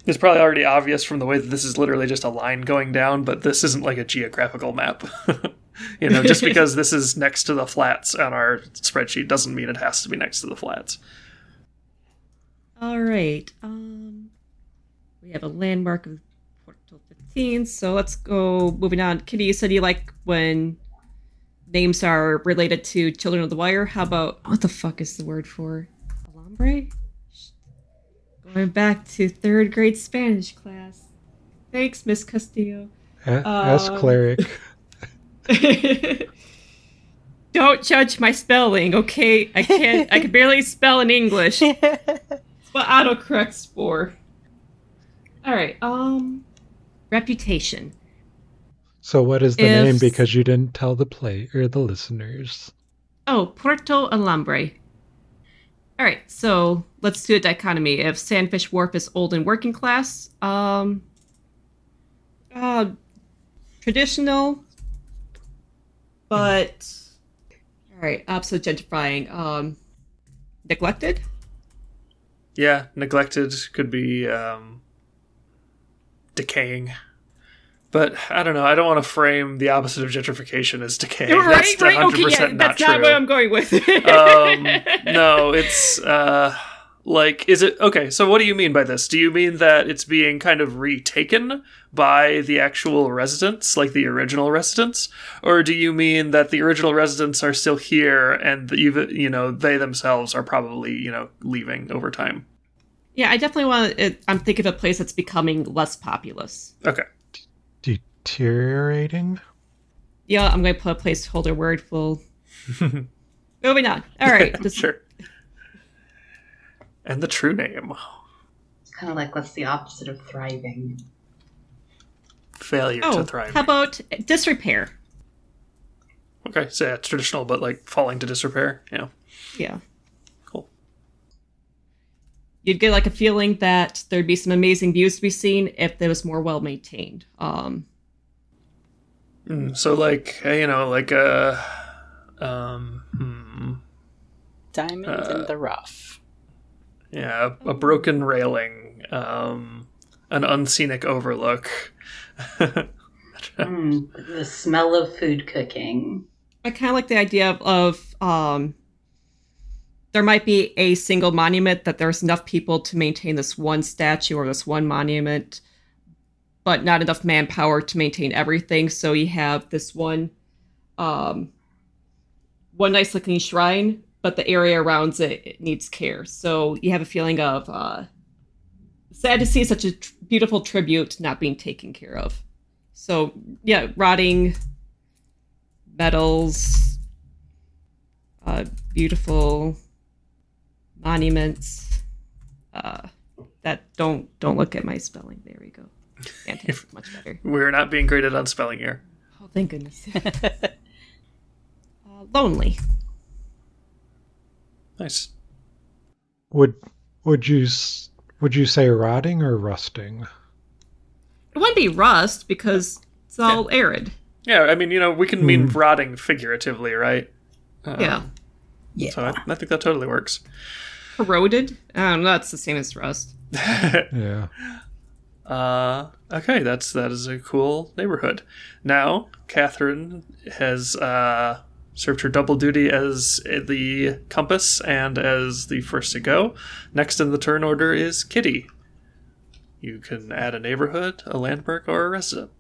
is probably already obvious from the way that this is literally just a line going down, but this isn't like a geographical map. you know, just because this is next to the flats on our spreadsheet doesn't mean it has to be next to the flats. All right. Um, we have a landmark of teens. So let's go moving on. Kitty, you said you like when names are related to Children of the Wire. How about what the fuck is the word for alambre? Going back to third grade Spanish class. Thanks, Miss Castillo. A- ask Um, cleric. Don't judge my spelling, okay? I can't. I can barely spell in English. That's what autocorrect's for. All right. Um, reputation. So what is the if- name? Because you didn't tell the play or the listeners. Oh, Puerto Alambre. All right, so let's do a dichotomy. If Sandfish Wharf is old and working class, um, uh, traditional, but all right, opposite gentrifying. Um, neglected. Yeah, neglected could be um, decaying. But I don't know. I don't want to frame the opposite of gentrification as decaying. that's 100% not that's true. not what I'm going with. um, no, it's uh, like, is it okay? So, what do you mean by this? Do you mean that it's being kind of retaken by the actual residents, like the original residents, or do you mean that the original residents are still here and that you you know they themselves are probably you know leaving over time? Yeah, I definitely want. to I'm thinking of a place that's becoming less populous. Okay. Deteriorating? Yeah, I'm going to put a placeholder word. Full. Moving on. All right. this- sure. And the true name It's kind of like what's the opposite of thriving? failure Oh, to thrive. how about disrepair? Okay, so yeah, it's traditional, but like falling to disrepair. Yeah. Yeah. Cool. You'd get like a feeling that there'd be some amazing views to be seen if it was more well maintained. Um, Mm, so like uh, you know like uh um hmm, Diamonds Uh, in the rough. yeah a, a broken railing um an unscenic overlook Mm, the smell of food cooking. I kind of like the idea of, of um, there might be a single monument that there's enough people to maintain this one statue or this one monument, but not enough manpower to maintain everything. So you have this one, um, one nice looking shrine, but the area around it, it needs care. So you have a feeling of uh, sad to see such a tr- beautiful tribute not being taken care of. So yeah, rotting medals, uh, beautiful monuments. Uh, that don't don't look at my spelling. There we go. Fantastic, much better. we're not being graded on spelling here Oh, thank goodness. uh, lonely. nice Would would you would you say rotting or rusting? It wouldn't be rust because it's all arid. yeah i mean you know we can mean rotting figuratively right Uh, yeah, Yeah. so I, I think that totally works corroded. I. That's the same as rust. Yeah. Uh, okay, that's that is a cool neighborhood. Now, Catherine has uh, served her double duty as the compass and as the first to go. Next in the turn order is Kitty. You can add a neighborhood, a landmark, or a resident.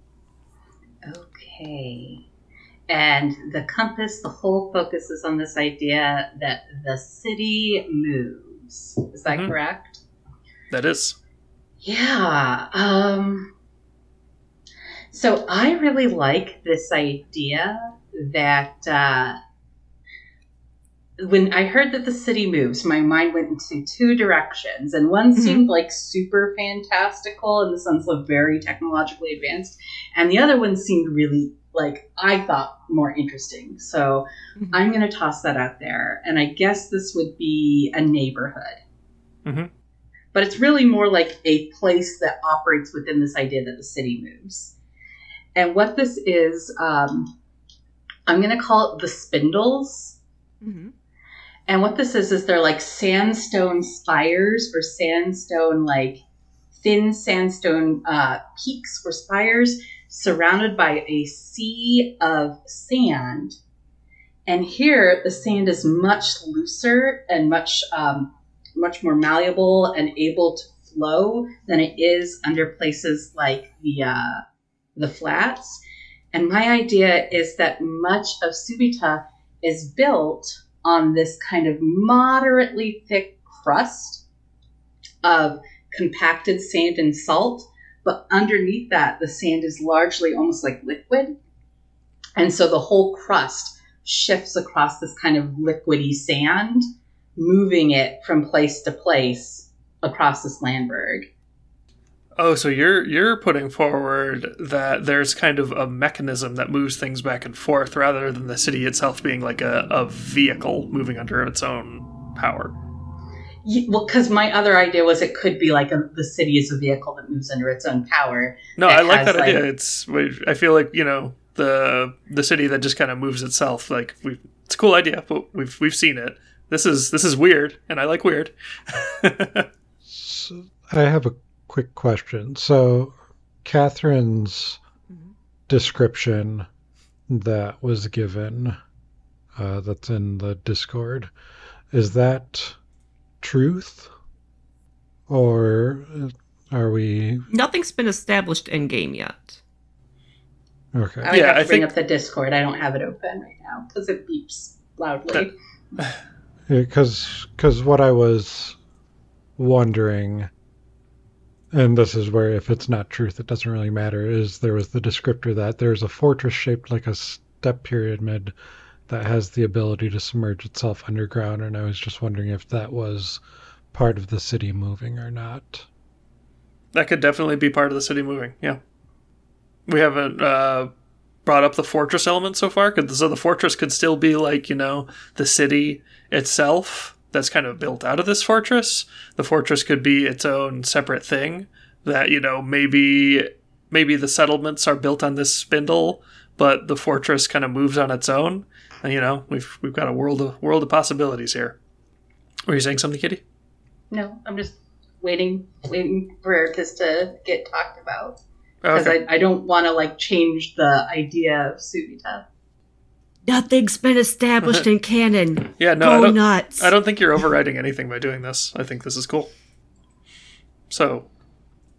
Okay. And the compass, the whole focus is on this idea that the city moves. Is that Mhm. correct? That is. Yeah. Um, so I really like this idea that uh, when I heard that the city moves, my mind went into two directions, and one Mhm. seemed like super fantastical in the sense of very technologically advanced, and the other one seemed really like I thought more interesting. So Mhm. I'm going to toss that out there, and I guess this would be a neighborhood but it's really more like a place that operates within this idea that the city moves. And what this is, um, I'm going to call it the spindles. Mm-hmm. And what this is, is they're like sandstone spires or sandstone, like thin sandstone uh, peaks or spires surrounded by a sea of sand. And here, the sand is much looser and much um, much more malleable and able to flow than it is under places like the uh, the flats. And my idea is that much of Subita is built on this kind of moderately thick crust of compacted sand and salt, but underneath that, the sand is largely almost like liquid. And so the whole crust shifts across this kind of liquidy sand, moving it from place to place across this Landberg. Oh, so you're you're putting forward that there's kind of a mechanism that moves things back and forth rather than the city itself being like a, a vehicle moving under its own power. Yeah, well, because my other idea was it could be like a, the city is a vehicle that moves under its own power. No, I like that idea. It's I feel like you know the the city that just kind of moves itself. Like we, it's a cool idea, but we've we've seen it. This is this is weird, and I like weird. So I have a quick question. So, Catherine's description that was given, uh, that's in the Discord, is that truth? Or are we. Nothing's been established in game yet. Okay. I would Yeah, have to I bring think- up the Discord. I don't have it open right now because it beeps loudly. Because because what I was wondering, and this is where if it's not truth, it doesn't really matter. Is there was the descriptor that there's a fortress shaped like a step pyramid that has the ability to submerge itself underground, and I was just wondering if that was part of the city moving or not. That could definitely be part of the city moving. Yeah, we haven't uh, brought up the fortress element so far. So the fortress could still be like you know the city itself that's kind of built out of this fortress. The fortress could be its own separate thing. That you know maybe maybe the settlements are built on this spindle, but the fortress kind of moves on its own. And you know we've we've got a world of world of possibilities here. Were you saying something, Kitty? No, I'm just waiting, waiting for this to get talked about because Okay. I, I don't want to like change the idea of Subita. Nothing's been established in canon. yeah, no, I Go don't, nuts. I don't think you're overriding anything by doing this. I think this is cool. So,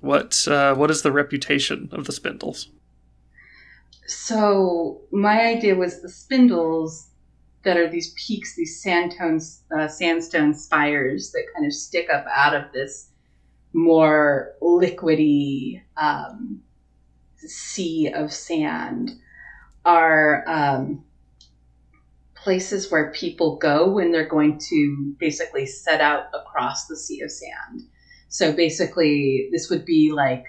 what uh, what is the reputation of the spindles? So my idea was the spindles that are these peaks, these sandstone, uh, sandstone spires that kind of stick up out of this more liquidy um, sea of sand, are um, places where people go when they're going to basically set out across the sea of sand. So basically, this would be like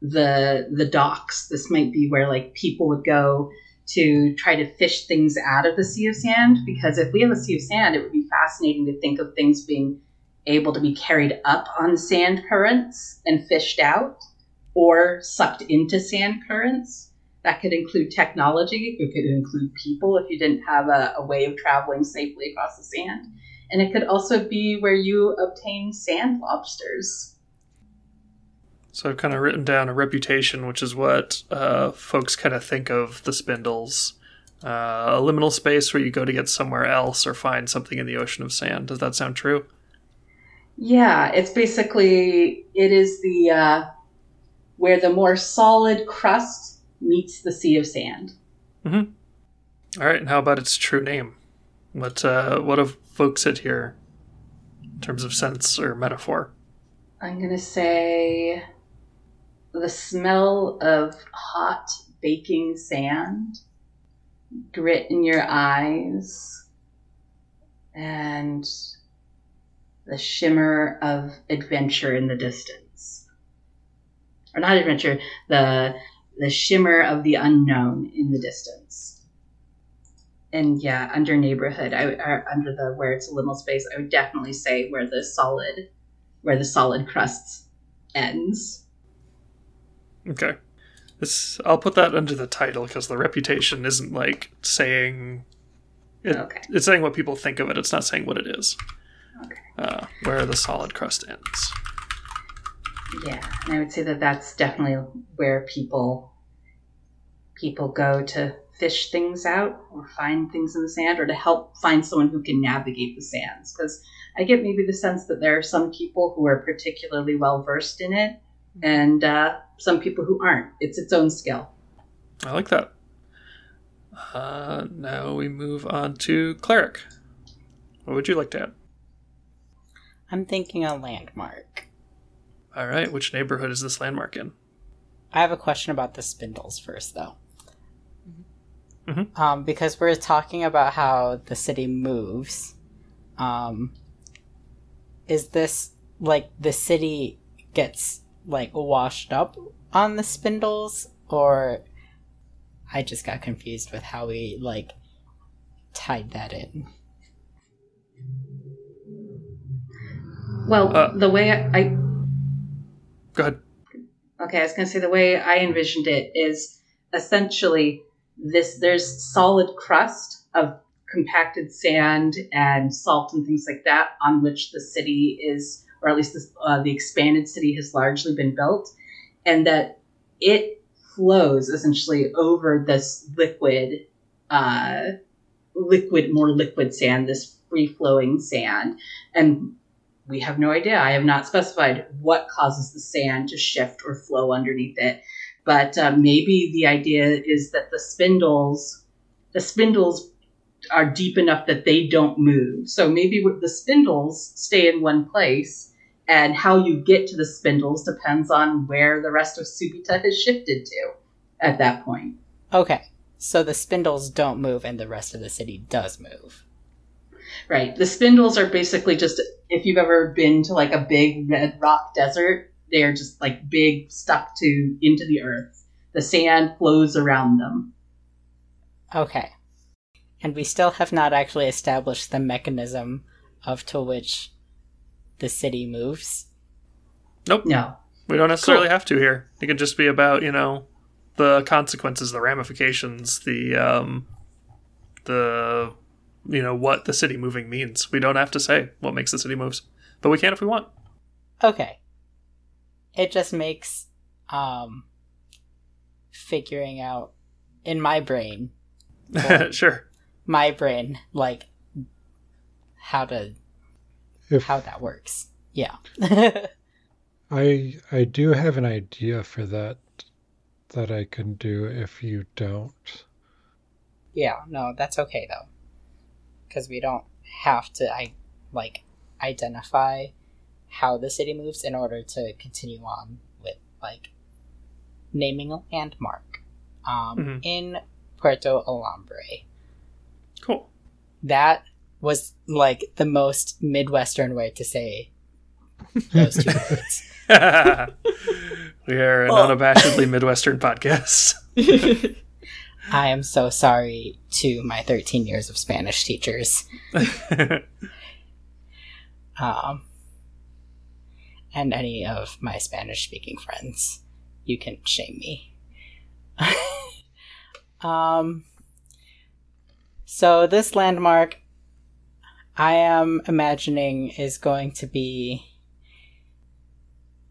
the the docks. This might be where like people would go to try to fish things out of the sea of sand. Because if we have a sea of sand, it would be fascinating to think of things being able to be carried up on sand currents and fished out, or sucked into sand currents. That could include technology. It could include people if you didn't have a, a way of traveling safely across the sand. And it could also be where you obtain sand lobsters. So I've kind of written down a reputation, which is what uh, folks kind of think of the spindles. Uh, a liminal space where you go to get somewhere else or find something in the ocean of sand. Does that sound true? Yeah, it's basically it is the uh, where the more solid crust meets the sea of sand. All right, and how about its true name? What uh, what evokes it here in terms of sense or metaphor? I'm gonna say the smell of hot baking sand, grit in your eyes, and the shimmer of adventure in the distance. Or not adventure, the the shimmer of the unknown in the distance. And yeah, under neighborhood, I or under the where it's a liminal space, I would definitely say where the solid where the solid crust ends. Okay. This I'll put that under the title because the reputation isn't like saying it, Okay. it's saying what people think of it. It's not saying what it is. Okay. Uh, where the solid crust ends. Yeah, and I would say that that's definitely where people people go to fish things out or find things in the sand or to help find someone who can navigate the sands because I get maybe the sense that there are some people who are particularly well versed in it and uh, some people who aren't. It's its own skill. I like that. Uh, now we move on to cleric. What would you like to add? I'm thinking a landmark. All right, which neighborhood is this landmark in? I have a question about the spindles first, though. Mhm. Um, because we're talking about how the city moves. Um, is this like the city gets like washed up on the spindles, or I just got confused with how we like tied that in. Well, Uh, the way I, I Go ahead. okay, I was going to say the way I envisioned it is essentially this. There's solid crust of compacted sand and salt and things like that on which the city is, or at least this, uh, the expanded city has largely been built, and that it flows essentially over this liquid, uh, liquid, more liquid sand, this free flowing sand, and we have no idea. I have not specified what causes the sand to shift or flow underneath it, but uh, maybe the idea is that the spindles, the spindles are deep enough that they don't move. So maybe the spindles stay in one place, and how you get to the spindles depends on where the rest of Subita has shifted to at that point. Okay, so the spindles don't move, and the rest of the city does move. Right. The spindles are basically just if you've ever been to like a big red rock desert, they are just like big stuck to into the earth. The sand flows around them. Okay. And we still have not actually established the mechanism of to which the city moves. Nope. No. We don't necessarily Cool. have to here. It could just be about, you know, the consequences, the ramifications, the um the you know, what the city moving means. We don't have to say what makes the city moves. But we can if we want. Okay. It just makes um figuring out in my brain, sure. my brain like how to If how that works. Yeah. I I do have an idea for that that I can do if you don't. yeah, no, that's okay though. Cuz we don't have to I like identify how the city moves in order to continue on with like naming a landmark um Mhm. in Puerto Alambre. Cool. That was like the most midwestern way to say those two words. we are an Oh. unabashedly Midwestern podcast. I am so sorry to my 13 years of Spanish teachers. Um, and any of my Spanish speaking friends. You can shame me. um, so, this landmark I am imagining is going to be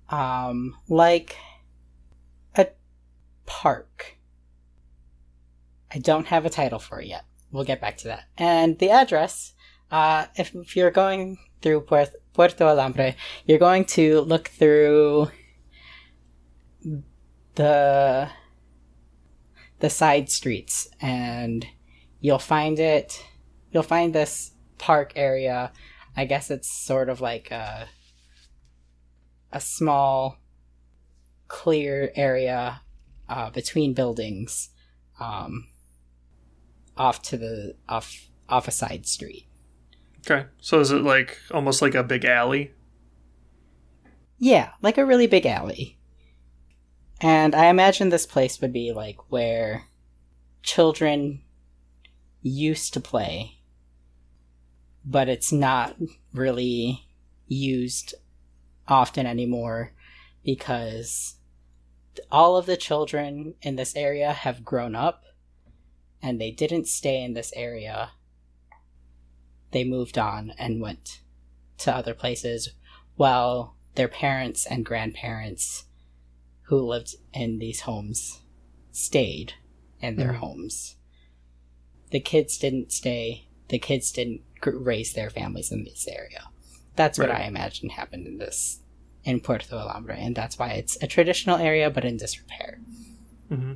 um, like a park. I don't have a title for it yet. We'll get back to that. And the address, uh, if, if you're going through Puerto, Puerto Alambre, you're going to look through the the side streets and you'll find it you'll find this park area i guess it's sort of like a a small clear area uh, between buildings um, off to the off off a side street okay. So is it like almost like a big alley? Yeah, like a really big alley. And I imagine this place would be like where children used to play, but it's not really used often anymore because all of the children in this area have grown up and they didn't stay in this area. They moved on and went to other places while their parents and grandparents who lived in these homes stayed in their Mhm. homes. The kids didn't stay. The kids didn't gr- raise their families in this area. That's what I imagine happened in this in Puerto Alambre, and that's why it's a traditional area but in disrepair. hmm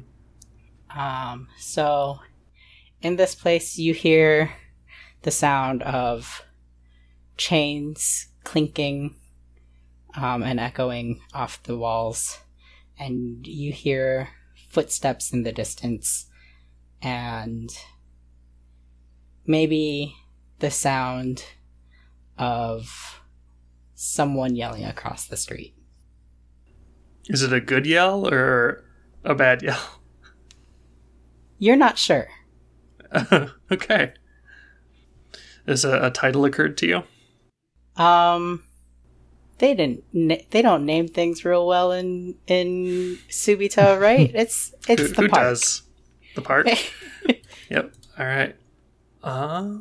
Um, so, in this place, you hear the sound of chains clinking um, and echoing off the walls, and you hear footsteps in the distance, and maybe the sound of someone yelling across the street. Is it a good yell or a bad yell? You're not sure. okay. Is a, a title occurred to you? Um, they didn't. Na- they don't name things real well in in Subita, right? It's it's who the who park. does? The park? yep. All right. Uh,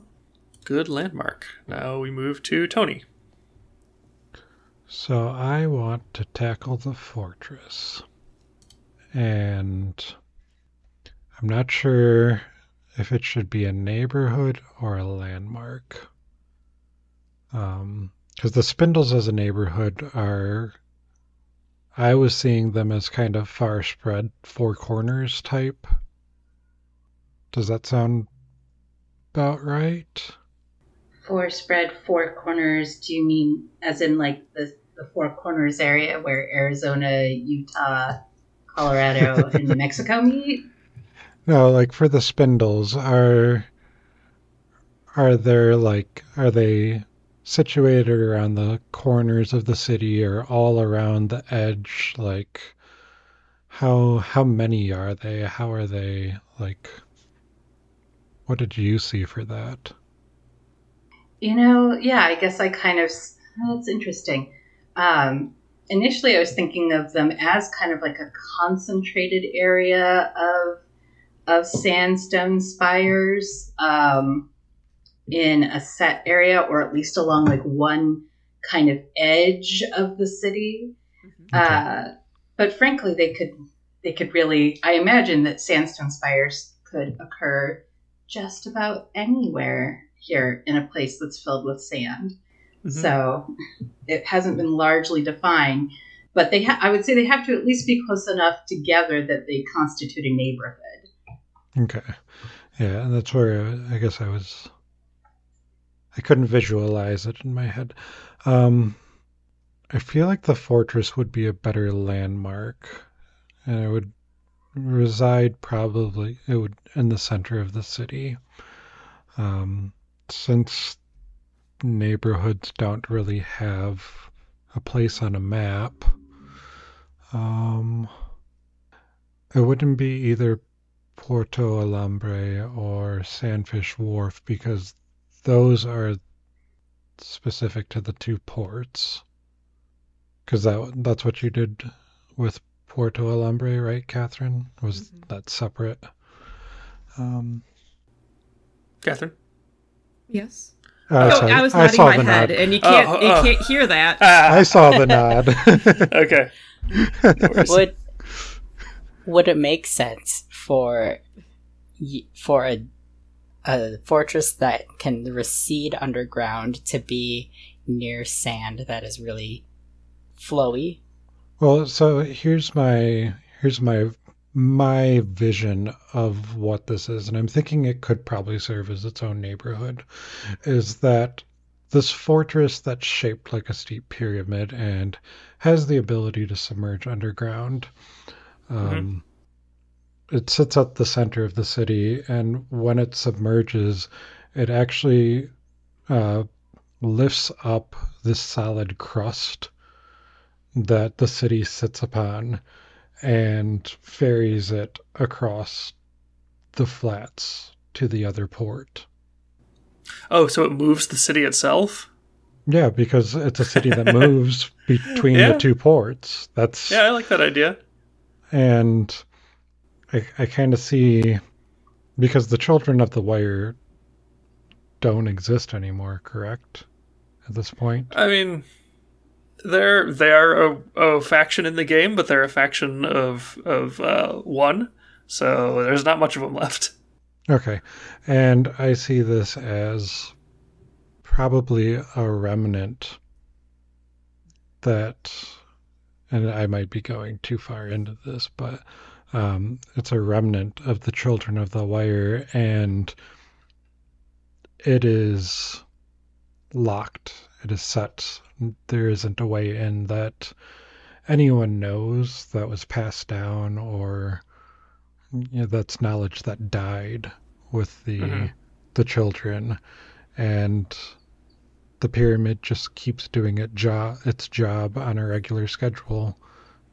good landmark. Now we move to Tony. So I want to tackle the fortress. And I'm not sure if it should be a neighborhood or a landmark. Um, because the spindles as a neighborhood are I was seeing them as kind of far spread four corners type. Does that sound about right? Four spread, four corners. Do you mean as in like the, the four corners area where Arizona, Utah, Colorado, and New Mexico meet? No, like for the spindles, are are there like are they situated around the corners of the city or all around the edge? Like how how many are they? How are they like what did you see for that? You know, yeah, I guess I kind of. Oh, that's interesting. Um, initially, I was thinking of them as kind of like a concentrated area of of sandstone spires um, in a set area, or at least along like one kind of edge of the city. Uh, but frankly, they could they could really. I imagine that sandstone spires could occur just about anywhere here in a place that's filled with sand. Mhm. So it hasn't been largely defined, but they ha- I would say they have to at least be close enough together that they constitute a neighborhood. Okay. Yeah, and that's where I guess I was. I couldn't visualize it in my head. Um, I feel like the fortress would be a better landmark, and it would reside probably it would in the center of the city. Um, since neighborhoods don't really have a place on a map, um, it wouldn't be either Porto Alambre or Sandfish Wharf because those are specific to the two ports. Because that that's what you did with Porto Alambre, right, Catherine? Was that separate? Um, Catherine? Yes. uh, oh, sorry, I was nodding saw my the head, nod. and you can't Oh, you oh. can't hear that. I Ah, saw the nod. okay. No would would it make sense for for a a fortress that can recede underground to be near sand that is really flowy? Well, so here's my here's my my vision of what this is, and I'm thinking it could probably serve as its own neighborhood. Is that this fortress that's shaped like a steep pyramid and has the ability to submerge underground? Um, It sits at the center of the city, and when it submerges, it actually uh, lifts up this solid crust that the city sits upon and ferries it across the flats to the other port. Oh, so it moves the city itself? Yeah, because it's a city that moves between Yeah. the two ports. That's Yeah, I like that idea. And I, I kind of see because the children of the wire don't exist anymore, correct? At this point, I mean, they're they are a, a faction in the game, but they're a faction of of uh, one, so there's not much of them left. okay, and I see this as probably a remnant that, and I might be going too far into this, but Um, it's a remnant of the Children of the Wire, and it is locked. It is set. There isn't a way in that anyone knows that was passed down, or you know, that's knowledge that died with the Mhm. the children, and the pyramid just keeps doing it jo- its job on a regular schedule.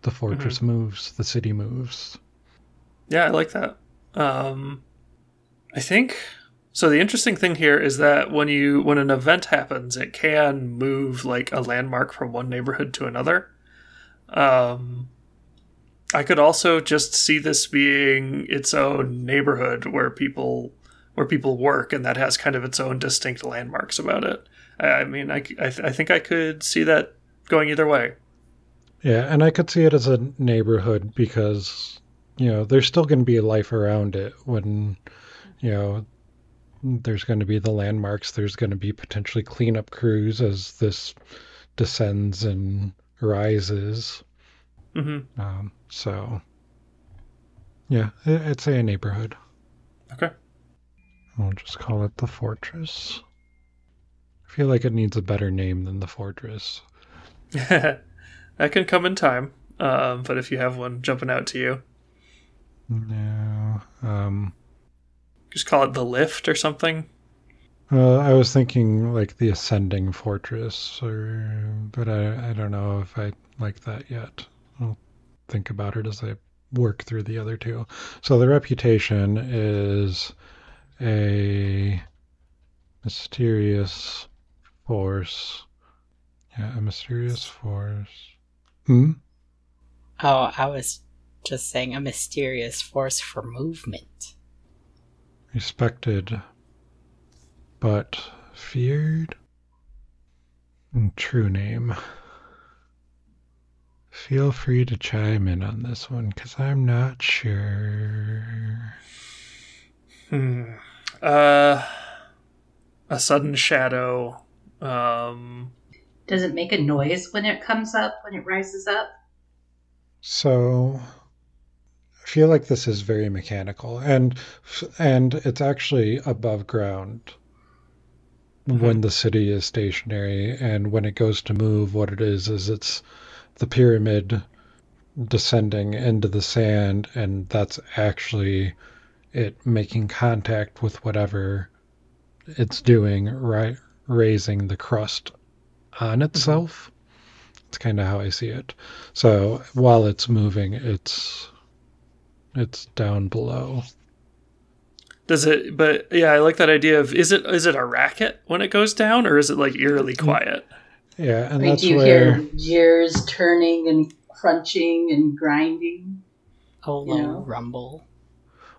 The fortress moves, the city moves. Yeah, I like that. Um, I think so. The interesting thing here is that when you when an event happens, it can move like a landmark from one neighborhood to another. Um, I could also just see this being its own neighborhood where people where people work, and that has kind of its own distinct landmarks about it. I, mean, I, I, I think I could see that going either way. Yeah, and I could see it as a neighborhood because, you know, there's still going to be life around it when, you know, there's going to be the landmarks. There's going to be potentially cleanup crews as this descends and rises. hmm Um, so, yeah, I'd say a neighborhood. Okay. We'll just call it the fortress. Feel like it needs a better name than the fortress. that can come in time. Um, but if you have one jumping out to you, No. Um, just call it the lift or something. Uh, I was thinking like the ascending fortress, or but I I don't know if I like that yet. I'll think about it as I work through the other two. So the reputation is a mysterious force. Yeah, a mysterious force. Hmm. Oh, I was just saying a mysterious force for movement. Respected, but feared. And true name. Feel free to chime in on this one because I'm not sure. Hmm. Uh, a sudden shadow. Um, Does it make a noise when it comes up, when it rises up? So, I feel like this is very mechanical, and and it's actually above ground when the city is stationary, and when it goes to move, what it is is it's the pyramid descending into the sand, and that's actually it making contact with whatever it's doing, right? Raising the crust on mm-hmm. itself. It's kind of how I see it. So while it's moving, it's it's down below. does it? But yeah, I like that idea of is it is it a racket when it goes down, or is it like eerily mm-hmm. quiet? Yeah, and Right, that's do you where hear gears turning and crunching and grinding? A low Yeah. rumble.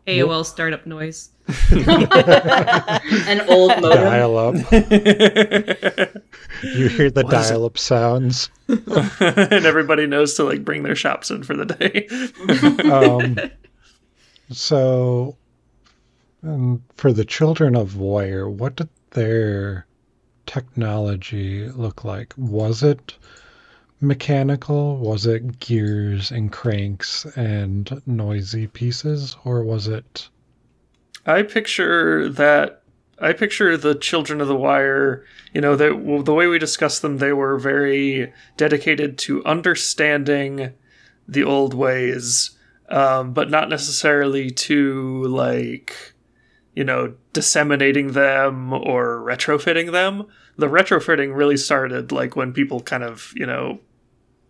AOL startup noise. An old modem. dial up. You hear the What is it? dial up sounds. and everybody knows to like bring their shops in for the day. Um, so, um, for the children of Wire, what did their technology look like? Was it mechanical? Was it gears and cranks and noisy pieces? Or was it. I picture that. I picture the Children of the Wire. You know, that the way we discussed them, they were very dedicated to understanding the old ways, um, but not necessarily to like, you know, disseminating them or retrofitting them. The retrofitting really started like when people kind of, you know,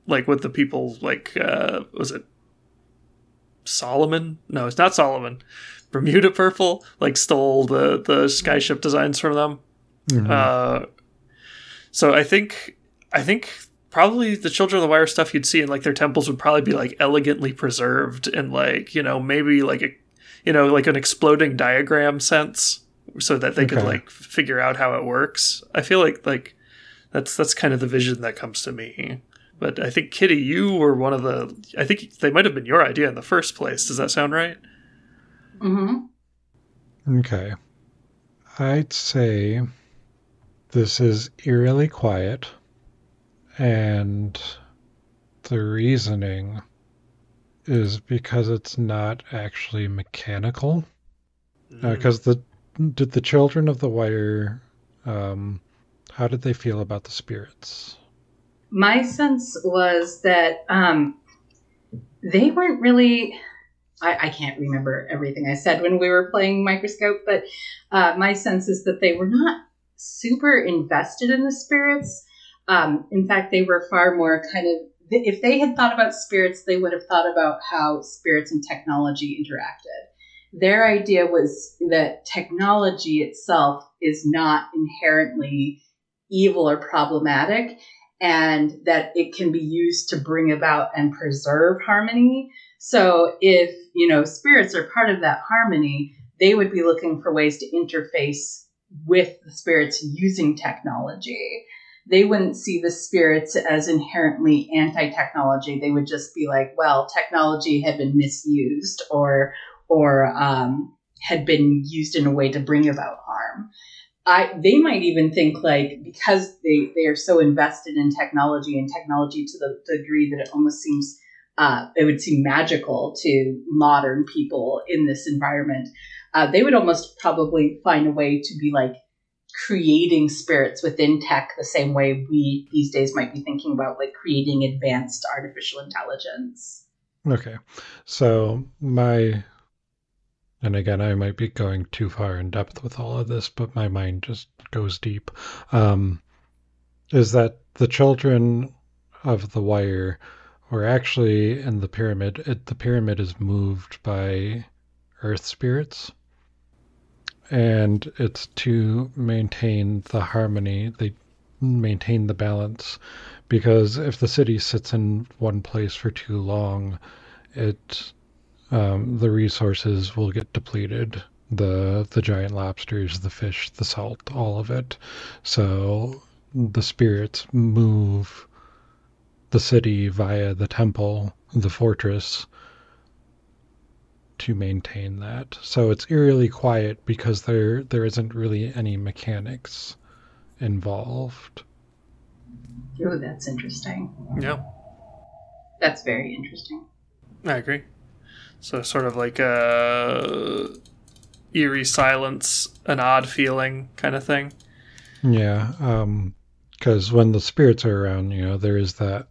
like with the people like uh, was it Solomon? No, it's not Solomon. Bermuda Purple like stole the the skyship designs from them. Mhm. Uh, so I think I think probably the Children of the Wire stuff you'd see in like their temples would probably be like elegantly preserved and like you know maybe like a you know like an exploding diagram sense so that they could like figure out how it works. I feel like like that's that's kind of the vision that comes to me. But I think Kitty, you were one of the. I think they might have been your idea in the first place. Does that sound right? hmm Okay. I'd say this is eerily quiet, and the reasoning is because it's not actually mechanical. Mm. Because the did the children of the wire, um, how did they feel about the spirits? My sense was that um, they weren't really. I, I can't remember everything I said when we were playing Microscope, but uh, my sense is that they were not super invested in the spirits. Um, in fact, they were far more kind of. If they had thought about spirits, they would have thought about how spirits and technology interacted their idea was that technology itself is not inherently evil or problematic and that it can be used to bring about and preserve harmony. So if, you know, spirits are part of that harmony, they would be looking for ways to interface with the spirits using technology. They wouldn't see the spirits as inherently anti technology. They would just be like, well, technology had been misused or or um, had been used in a way to bring about harm. I, they might even think like because they, they are so invested in technology and technology to the, degree that it almost seems uh, it would seem magical to modern people in this environment. Uh, they would almost probably find a way to be like creating spirits within tech the same way we these days might be thinking about like creating advanced artificial intelligence. Okay, so my and again, I might be going too far in depth with all of this, but my mind just goes deep. Um, is that the children of the wire were actually in the pyramid? It, the pyramid is moved by earth spirits, and it's to maintain the harmony. They maintain the balance because if the city sits in one place for too long, it um, the resources will get depleted. The the giant lobsters, the fish, the salt, all of it. So the spirits move the city via the temple, the fortress, to maintain that. So it's eerily quiet because there there isn't really any mechanics involved. Oh, that's interesting. Yeah, That's very interesting. I agree. So sort of like a eerie silence, an odd feeling kind of thing. Yeah, because when the spirits are around, you know, there is that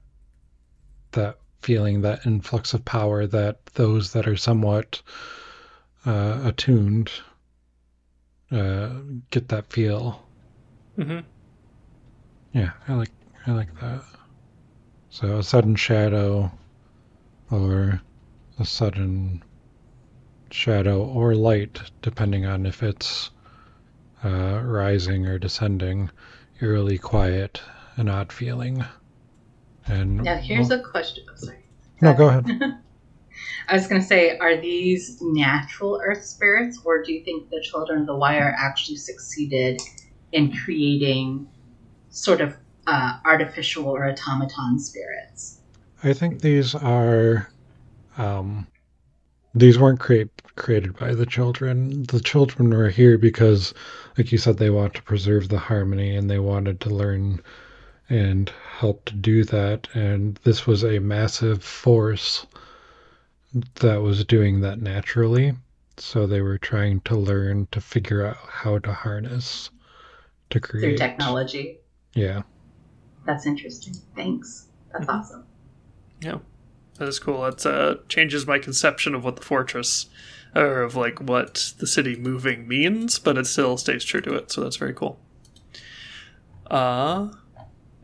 that feeling, that influx of power that those that are somewhat uh, attuned uh, get that feel. Mm-hmm. Yeah, I like I like that. So a sudden shadow, or a sudden shadow or light, depending on if it's uh, rising or descending, eerily quiet, an odd feeling. And Now, here's well, a question. Oh, sorry. no, go ahead. I was going to say, are these natural Earth spirits, or do you think the Children of the Wire actually succeeded in creating sort of uh, artificial or automaton spirits? I think these are um, these weren't create, created by the children. The children were here because, like you said, they want to preserve the harmony and they wanted to learn and help to do that. And this was a massive force that was doing that naturally. So they were trying to learn to figure out how to harness to create Through technology. Yeah. That's interesting. Thanks. That's awesome. Yeah, that is cool. That uh, changes my conception of what the fortress, or of like what the city moving means, but it still stays true to it. So that's very cool. Uh,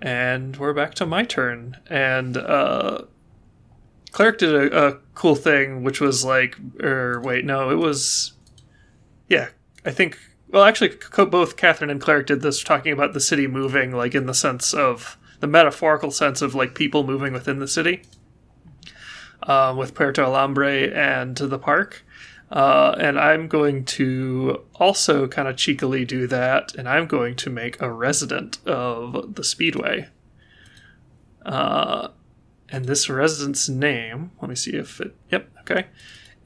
and we're back to my turn. And uh, Cleric did a, a cool thing, which was like, or wait, no, it was, yeah, I think. Well, actually, both Catherine and Cleric did this, talking about the city moving, like in the sense of the metaphorical sense of like people moving within the city, uh, with Puerto Alambre and the park. Uh, and I'm going to also kind of cheekily do that, and I'm going to make a resident of the Speedway. Uh, and this resident's name, let me see if it, yep, okay,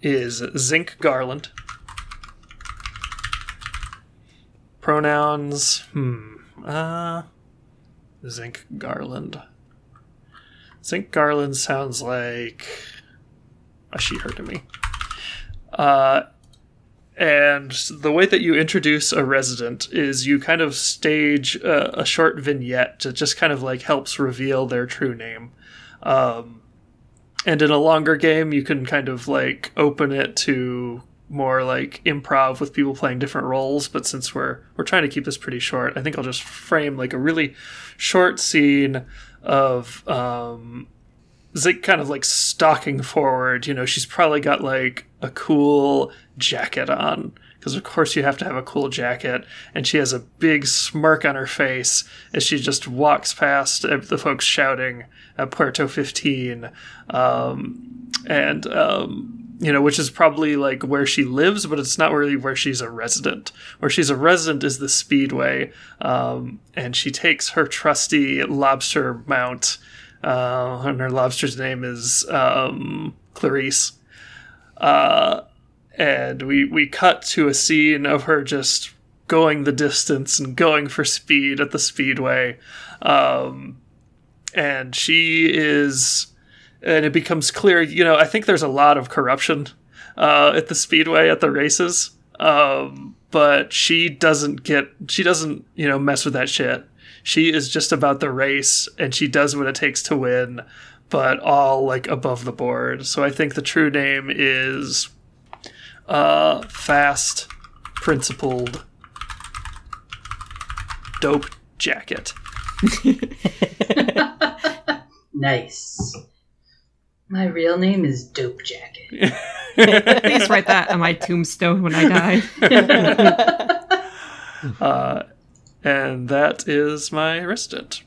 is Zinc Garland. Pronouns, hmm, uh, Zinc Garland. Zinc Garland sounds like a she, her to me. Uh, and the way that you introduce a resident is you kind of stage a, a short vignette that just kind of like helps reveal their true name. Um, and in a longer game, you can kind of like open it to more like improv with people playing different roles. But since we're we're trying to keep this pretty short, I think I'll just frame like a really short scene of um, Zinc kind of like stalking forward. You know, she's probably got like a cool jacket on because of course you have to have a cool jacket and she has a big smirk on her face as she just walks past the folks shouting at puerto 15 um, and um, you know which is probably like where she lives but it's not really where she's a resident. Where she's a resident is the speedway um, and she takes her trusty lobster mount uh, and her lobster's name is um, clarice. Uh, and we we cut to a scene of her just going the distance and going for speed at the speedway. Um, and she is and it becomes clear you know i think there's a lot of corruption uh, at the speedway at the races um, but she doesn't get she doesn't you know mess with that shit she is just about the race and she does what it takes to win but all like above the board so i think the true name is uh, fast, principled, dope jacket. nice. My real name is Dope Jacket. Please write that on my tombstone when I die. uh, and that is my resident.